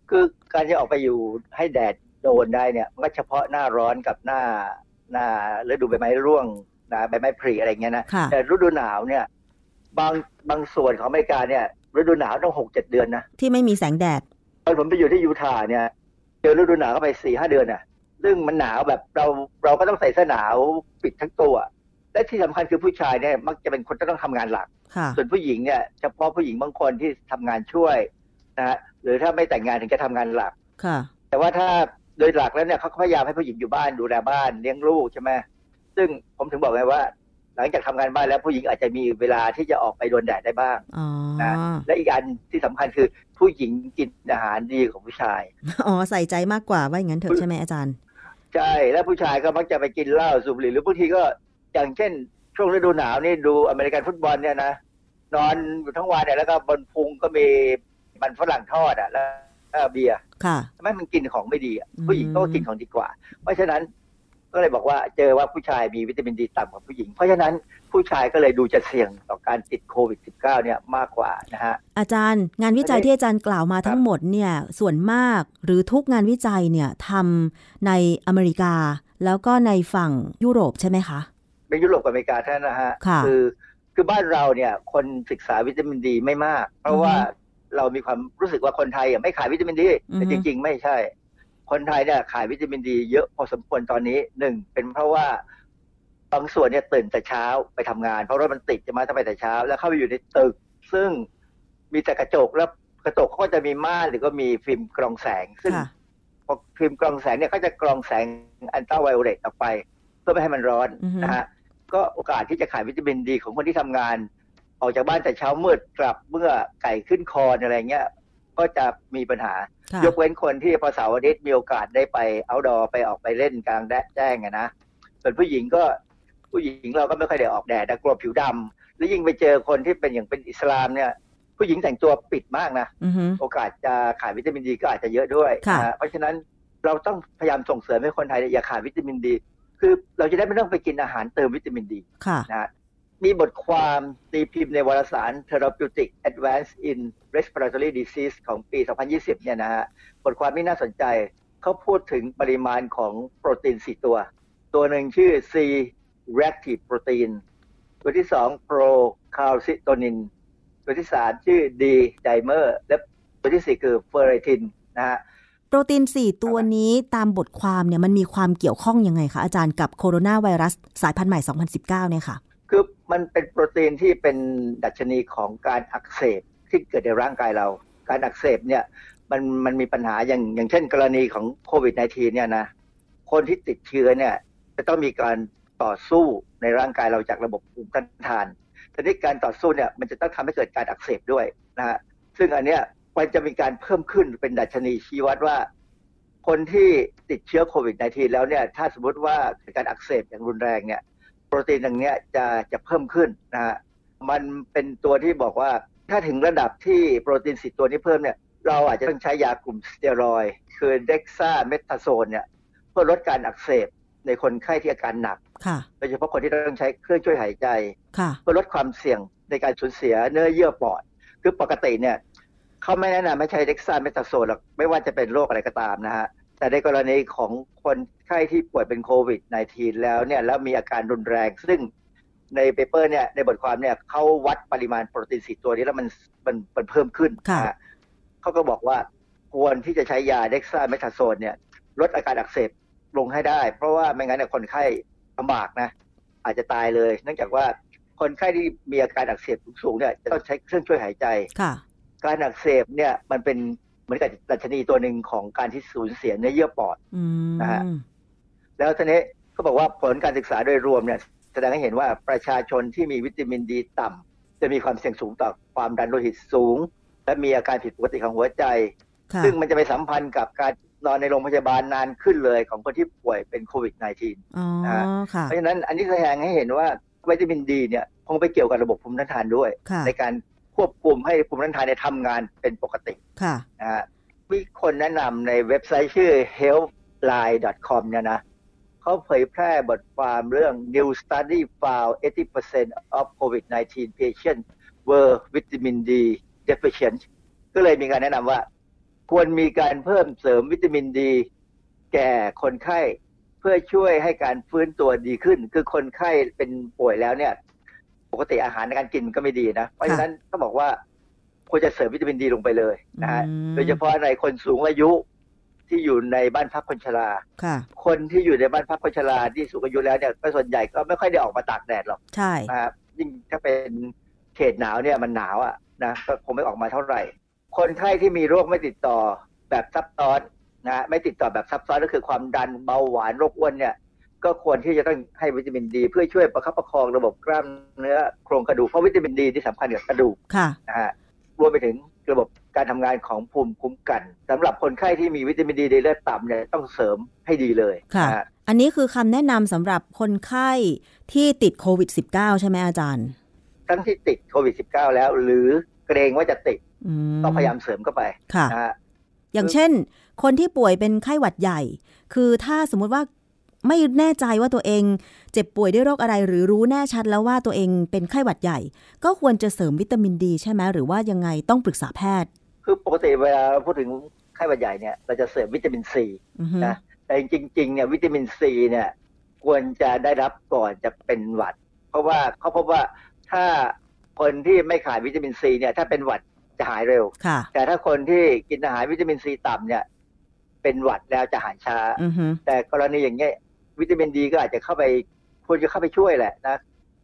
คือการจะออกไปอยู่ให้แดดโดนได้เนี่ยมันก็เฉพาะหน้าร้อนกับหน้าหน้าฤดูใบไม้ร่วง นะใบไม้ผลิอะไรเงี้ยนะค่ะแต่ฤดูหนาวเนี่ย บางบางส่วนของอเมริกาเนี่ยฤดูหนาวต้องหกเจ็ดเดือนนะที่ไม่มีแสงแดดตอนผมไปอยู่ที่ยูทาห์เนี่ยเจอฤดูหนาวเข้าไปสี่ห้าเดือนน่ะซึ่งมันหนาวแบบเราเราก็ต้องใส่เสื้อหนาวปิดทั้งตัว และที่สำคัญคือผู้ชายเนี่ยมักจะเป็นคนที่ต้องทำงานหลักค่ะส่วนผู้หญิงเนี่ยเฉพาะผู้หญิงบางคนที่ทำงานช่วยนะฮะหรือถ้าไม่แต่งงานถึงจะทำงานหลักค่ะ แต่ว่าถ้าโดยหลักแล้วเนี่ยเขาก็พยายามให้ผู้หญิงอยู่บ้านดูแลบ้านเลี้ยงลูกใช่ไหม ซึ่งผมถึงบอกไงว่า หลังจากทำงานบ้านแล้วผู้หญิงอาจจะมีเวลาที่จะออกไปโดนแดดได้บ้างอ๋อนะและอีกอันที่สำคัญคือผู้หญิงกินอาหารดีกว่าผู้ชายอ๋อใส่ใจมากกว่าว่าอย่างนั้นเถอะใช่ไหมอาจารย์ใช่แล้วผู้ชายก็มักจะไปกินเหล้าสูบบุหรี่หรือบางทีก็อย่างเช่น ช่วงฤดูหนาวนี่ดูอเมริกันฟุตบอลเนี่ยนะนอนอยู่ทั้งวันเนี่ยแล้วก็บนพุงก็มีมันฝรั่งทอดอะแล้วก็เบียร์ค่ะทำไมมันกินของไม่ดีอะอืมผู้หญิงก็กินของดีกว่า เพราะฉะนั้น ก็เลยบอกว่าเจอว่าผู้ชายมีวิตามินดีต่ำกว่าผู้หญิง เพราะฉะนั้นผู้ชายก็เลยดูจะเสี่ยงต่อการติดโควิด -19 เนี่ยมากกว่านะฮะอาจารย์งานวิจัยไม่ได้ที่อาจารย์กล่าวมาทั้งหมดเนี่ยส่วนมากหรือทุกงานวิจัยเนี่ยทำในอเมริกา แล้วก็ในฝั่งยุโรปใช่ไหมคะเป็นยุโรปกับอเมริกาเท่านั้นนะฮะค่ะอคือบ้านเราเนี่ยคนศึกษาวิตามินดีไม่มาก เพราะว่าอือฮึเรามีความรู้สึกว่าคนไทยอะไม่ขาดวิตามินดีอือฮึแต่จริง ๆ ไม่ใช่ คนไทยเนี่ยขาดวิตามินดีเยอะพอสมควรตอนนี้หนึ่งเป็นเพราะว่าบางส่วนเนี่ยตื่นแต่เช้าไปทำงาน เพราะรถมันติดจะมาต้องไปแต่เช้า แล้วเข้าไปอยู่ในตึก ซึ่งมีแต่กระจกแล้วกระจกเขาก็จะมีม่านหรือก็มีฟิล์มกรองแสง ซึ่งค่ะพอฟิล์มกรองแสงเนี่ยก็จะกรองแสงอัลตราไวโอเลตออกไป เพื่อไม่ให้มันร้อนอือฮึนะฮะก็โอกาสที่จะขาดวิตามินดีของคนที่ทำงาน ออกจากบ้านแต่เช้ามืดกลับเมื่อไก่ขึ้นคอนอะไรเงี้ยก็จะมีปัญหาค่ะ ยกเว้นคนที่พอเสาร์อาทิตย์มีโอกาสได้ไปเอาดอไปออกไปเล่นกลางแดดแจ้งอะนะส่วนผู้หญิงก็ผู้หญิงเราก็ไม่ค่อยได้ออกแดดนะกลัวผิวดำแล้วยิ่งไปเจอคนที่เป็นอย่างเป็นอิสลามเนี่ย ผู้หญิงแต่งตัวปิดมากนะอือฮึโอกาสจะขาดวิตามินดีก็อาจจะเยอะด้วยค่ะนะฮะเพราะฉะนั้นเราต้องพยายามส่งเสริมให้คนไทยเนี่ยอย่าขาดวิตามินดี คือเราจะได้ไม่ต้องไปกินอาหารเติมวิตามินดีค่ะนะฮะ มีบทความตีพิมพ์ในวารสาร Therapeutic Advance in Respiratory Disease ของปี 2020 เนี่ยนะฮะ บทความนี้น่าสนใจ เขาพูดถึงปริมาณของโปรตีน 4 ตัว ตัวหนึ่งชื่อ C reactive protein ตัวที่ 2 pro calcitonin ตัวที่ 3 ชื่อ D dimer และตัวที่ 4 คือ ferritin นะฮะ โปรตีน 4 ตัวนี้ตามบทความเนี่ยมันมีความเกี่ยวข้องยังไงคะอาจารย์กับโคโรนาไวรัสสายพันธุ์ใหม่ 2019 เนี่ยค่ะ คือมันเป็นโปรตีนที่เป็นดัชนีของการอักเสบที่เกิดในร่างกายเรา การอักเสบเนี่ยมันมันมีปัญหาอย่างอย่างเช่น กรณีของโควิด -19 เนี่ยนะคนที่ติดเชื้อเนี่ยจะต้องมีการต่อสู้ในร่างกายเราจากระบบภูมิต้านทานทีนี้การต่อสู้เนี่ยมันจะต้องทำให้เกิดการอักเสบด้วยนะฮะซึ่งอันเนี้ยมันจะมีการเพิ่มขึ้นเป็นดัชนีชี้วัดว่า คนที่ติดเชื้อโควิด -19 แล้วเนี่ยถ้าสมมติว่าเกิดการอักเสบอย่างรุนแรงเนี่ย โปรตีนตรงเนี้ยจะจะเพิ่มขึ้นนะฮะมันเป็นตัวที่บอกว่าถ้าถึงระดับที่โปรตีนสิตัวนี้เพิ่มเนี่ยเราอาจจะต้องใช้ยากลุ่มสเตียรอยด์คือเด็กซ่าเมทาโซนเนี่ยเพื่อลดการอักเสบในคนไข้ที่อาการหนักค่ะโดยเฉพาะคนที่ต้องใช้เครื่องช่วยหายใจค่ะเพื่อลดความเสี่ยงในการสูญเสียเนื้อเยื่อปอด คือปกติเนี่ยเขาไม่แนะนำให้ใช้ dexamethasone หรอกไม่ว่าจะเป็นโรคอะไรก็ตามนะฮะ แต่ในกรณีของคนไข้ที่ป่วยเป็นโควิด -19 แล้วเนี่ยแล้วมีอาการรุนแรง ซึ่งใน paper เนี่ยในบทความเนี่ยเขาวัดปริมาณโปรตีน C ตัวนี้แล้วมันมันมันเพิ่มขึ้นค่ะนะฮะเขาก็บอกว่าควรที่จะใช้ยาเด็กซ่าเมทาโซนเนี่ยลดอาการอักเสบลงให้ได้ เพราะว่าไม่งั้นเนี่ยคนไข้ลำบากนะอาจจะตายเลย เนื่องจากว่าคนไข้ที่มีอาการอักเสบสูงๆเนี่ยจะต้องใช้เครื่องช่วยหายใจค่ะการอักเสบเนี่ยมันเป็น เหมือนกับดัชนีตัวหนึ่งของการที่สูญเสียเนื้อเยื่อปอดอืมนะฮะแล้วทีนี้เขาบอกว่าผลการศึกษาโดยรวมเนี่ย แสดงให้เห็นว่าประชาชนที่มีวิตามินดีต่ำจะมีความเสี่ยงสูงต่อความดันโลหิตสูง และมีอาการผิดปกติของหัวใจค่ะซึ่งมันจะไปสัมพันธ์กับการนอนในโรงพยาบาลนานขึ้นเลยของคนที่ป่วยเป็นโควิด -19 อ๋อนะฮะค่ะเพราะฉะนั้นอันนี้แสดงให้เห็นว่าวิตามินดีเนี่ยคงไปเกี่ยวกับระบบภูมิต้านทานด้วยค่ะในการ ควบคุมให้ภูมิต้านทานเนี่ยทำงานเป็นปกติค่ะนะฮะมีคนแนะนำในเว็บไซต์ชื่อ healthline.com เนี่ยนะเขาเผยแพร่บทความเรื่อง new study found 80% of COVID-19 patients were vitamin D deficient ก็เลยมีการแนะนำว่า ควรมีการเพิ่มเสริมวิตามินดี แก่คนไข้ เพื่อช่วยให้การฟื้นตัวดีขึ้น คือคนไข้เป็นป่วยแล้วเนี่ยป กติอาหารในการกินก็ไม่ดีนะ เพราะฉะนั้นก็บอกว่าควรจะเสริมวิตามินดีลงไปเลยนะฮะอืมโดยเฉพาะในคนสูงอายุที่อยู่ในบ้านพักคนชราค่ะคนที่อยู่ในบ้านพักคนชราที่สูงอายุแล้วเนี่ยก็ส่วนใหญ่ก็ไม่ค่อยได้ออกมาตากแดดหรอกใช่นะครับยิ่งถ้าเป็นเขตหนาวเนี่ยมันหนาวอะนะก็คงไม่ออกมาเท่าไหร่ คนไข้ที่มีโรคไม่ติดต่อแบบซับซ้อนนะฮะไม่ติดต่อแบบซับซ้อนก็คือความดันเบาหวานโรคอ้วนเนี่ย ก็ควรที่จะต้องให้วิตามินดี เพื่อช่วยประคับประคองระบบกล้ามเนื้อโครงกระดูกเพราะวิตามินดีที่สำคัญกับกระดูกค่ะนะฮะรวมไปถึงระบบการทำงานของภูมิคุ้มกันสำหรับคนไข้ที่มีวิตามินดีในเลือดต่ำเนี่ยต้องเสริมให้ดีเลยค่ะนะฮะอันนี้คือคำแนะนำสำหรับคนไข้ที่ติดโควิด -19 ใช่ไหมอาจารย์ ทั้งที่ติดโควิด -19 แล้ว หรือเกรงว่าจะติดอืมต้องพยายามเสริมเข้าไปค่ะนะฮะอย่างเช่น คนที่ป่วยเป็นไข้หวัดใหญ่ คือถ้าสมมุติว่า ไม่แน่ใจว่าตัวเองเจ็บป่วยด้วยโรคอะไร หรือรู้แน่ชัดแล้วว่าตัวเองเป็นไข้หวัดใหญ่ ก็ควรจะเสริมวิตามินดีใช่ไหมหรือว่ายังไงต้องปรึกษาแพทย์ คือปกติเวลาเราพูดถึงไข้หวัดใหญ่เนี่ยเราจะเสริมวิตามินซีอือฮึนะแต่จริงๆเนี่ยวิตามินซีเนี่ยควรจะได้รับก่อนจะเป็นหวัด เพราะว่าเขาพบว่าถ้าคนที่ไม่ขาดวิตามินซีเนี่ยถ้าเป็นหวัดจะหายเร็วค่ะแต่ถ้าคนที่กินอาหารวิตามินซีต่ำเนี่ย เป็นหวัดแล้วจะหายช้าอือฮึแต่กรณีอย่างเงี้ย วิตามินดีก็อาจจะเข้าไปควรจะเข้าไปช่วยแหละนะ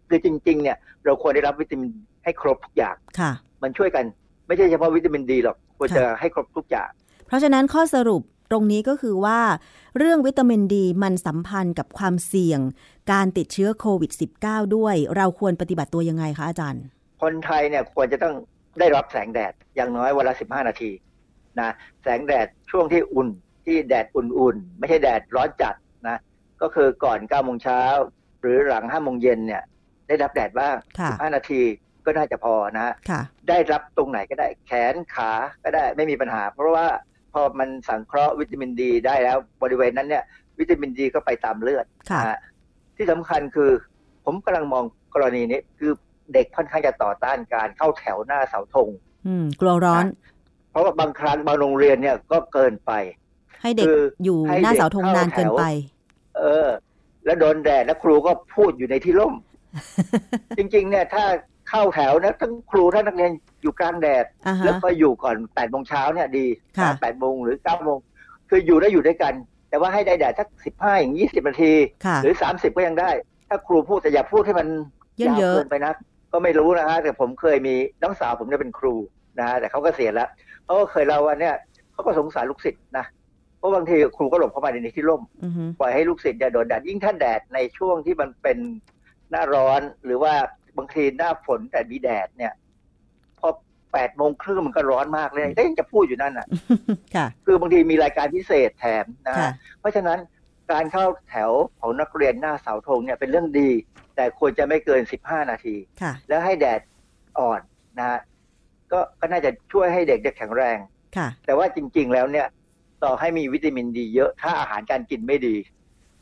คือจริง ๆ เนี่ย เราควรได้รับวิตามินให้ครบทุกอย่างค่ะ มันช่วยกัน ไม่ใช่เฉพาะวิตามินดีหรอกควรจะให้ครบทุกอย่าง เพราะฉะนั้นข้อสรุปตรงนี้ก็คือว่า เรื่องวิตามินดีมันสัมพันธ์กับความเสี่ยง การติดเชื้อโควิด -19 ด้วย เราควรปฏิบัติตัวยังไงคะอาจารย์พคนไทยเนี่ยควรจะต้องได้รับแสงแดดอย่างน้อยวันละ15 นาทีนะแสงแดดช่วงที่อุ่นที่แดดอุ่นๆ ไม่ใช่แดดร้อนจัดนะ ก็คือก่อน9โมงเช้าหรือหลัง5โมงเย็นเนี่ย ได้รับแดดบ้างค่ะ15 นาทีก็น่าจะพอนะค่ะได้รับตรงไหนก็ได้แขนขาก็ได้ไม่มีปัญหา เพราะว่าพอมันสังเคราะห์วิตามินดี ได้แล้วบริเวณนั้นเนี่ย วิตามินดีก็ไปตามเลือดค่ะนะฮะที่สำคัญคือ ผมกำลังมองกรณีนี้คือเด็กค่อนข้างจะต่อต้านการเข้าแถวหน้าเสาธงอืมกลัวร้อน เพราะว่าบางครั้งบางโรงเรียนเนี่ยก็เกินไป ให้เด็กคืออยู่ให้หน้าเด็กเสาธงนานเข้าแถวเกินไป เออ แล้วโดนแดดแล้วครูก็พูดอยู่ในที่ร่ม จริง ๆ เนี่ยถ้าเข้าแถวนะทั้งครูทั้งนักเรียนอยู่กลางแดดอ่าฮะแล้วก็อยู่ก่อนแปดโมงเช้าเนี่ยดีค่ะแปดโมงหรือเก้าโมงคืออยู่ได้อยู่ด้วยกัน แต่ว่าให้ได้แดดสักสิบห้าอย่างยี่สิบนาทีค่ะหรือสามสิบก็ยังได้ ถ้าครูพูดแต่อย่าพูดให้มันเยอะๆยาวเกินไปนักก็ไม่รู้นะฮะแต่ผมเคยมีน้องสาวผมเนี่ยเป็นครูนะฮะแต่เขาก็เสียแล้วเขาก็เคยเล่าว่าเนี่ยเขาก็สงสารลูกศิษย์นะเพ ราะบางทีครูก็หลบเข้ามาในที่ร่มอือฮึปล่อยให้ลูกศิษย์เนี่ยโดนแดดยิ่งถ้าแดดในช่วงที่มันเป็นหน้าร้อนหรือว่าบางทีหน้าฝนแต่มีแดดเนี่ยพอแปดโมงครึ่งมันก็ร้อนมากเลยก็ยังจะพูดอยู่นั่นอะค่ะคือบางทีมีรายการพิเศษแถมนะค่ะเพราะฉะนั้นการเข้าแถวของนักเรียนหน้าเสาธงเนี่ยเป็นเรื่องดี แต่ควรจะไม่เกิน15นาทีค่ะแล้วให้แดดอ่อนนะฮะก็ก็น่าจะช่วยให้เด็กได้แข็งแรงค่ะแต่ว่าจริง ๆ แล้วเนี่ย ต่อให้มีวิตามินดีเยอะถ้าอาหารการกินไม่ดี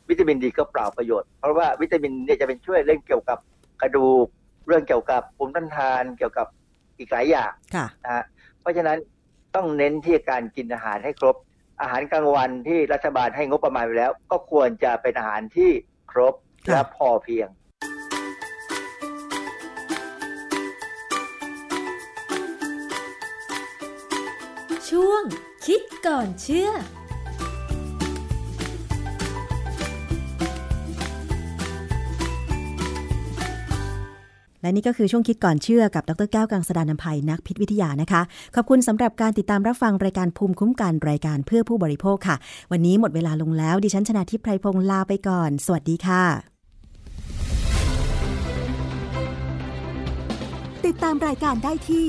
วิตามินดีก็เปล่าประโยชน์ เพราะว่าวิตามินเนี่ยจะเป็นช่วยเรื่องเกี่ยวกับกระดูก เรื่องเกี่ยวกับภูมิต้านทานเกี่ยวกับอีกหลายอย่างค่ะนะฮะเพราะฉะนั้นต้องเน้นที่การกินอาหารให้ครบ อาหารกลางวันที่รัฐบาลให้งบประมาณไปแล้ว ก็ควรจะเป็นอาหารที่ครบค่ะและพอเพียง ช่วง คิดก่อนเชื่อและนี่ก็คือช่วงคิดก่อนเชื่อกับ ดรแก้วกังสดานนภัยนักพิษวิทยานะคะ ขอบคุณสำหรับการติดตามรับฟังรายการภูมิคุ้มกันรายการเพื่อผู้บริโภคค่ะ วันนี้หมดเวลาลงแล้ว ดิฉันชนะทิพไพรพงศ์ลาไปก่อน สวัสดีค่ะ ติดตามรายการได้ที่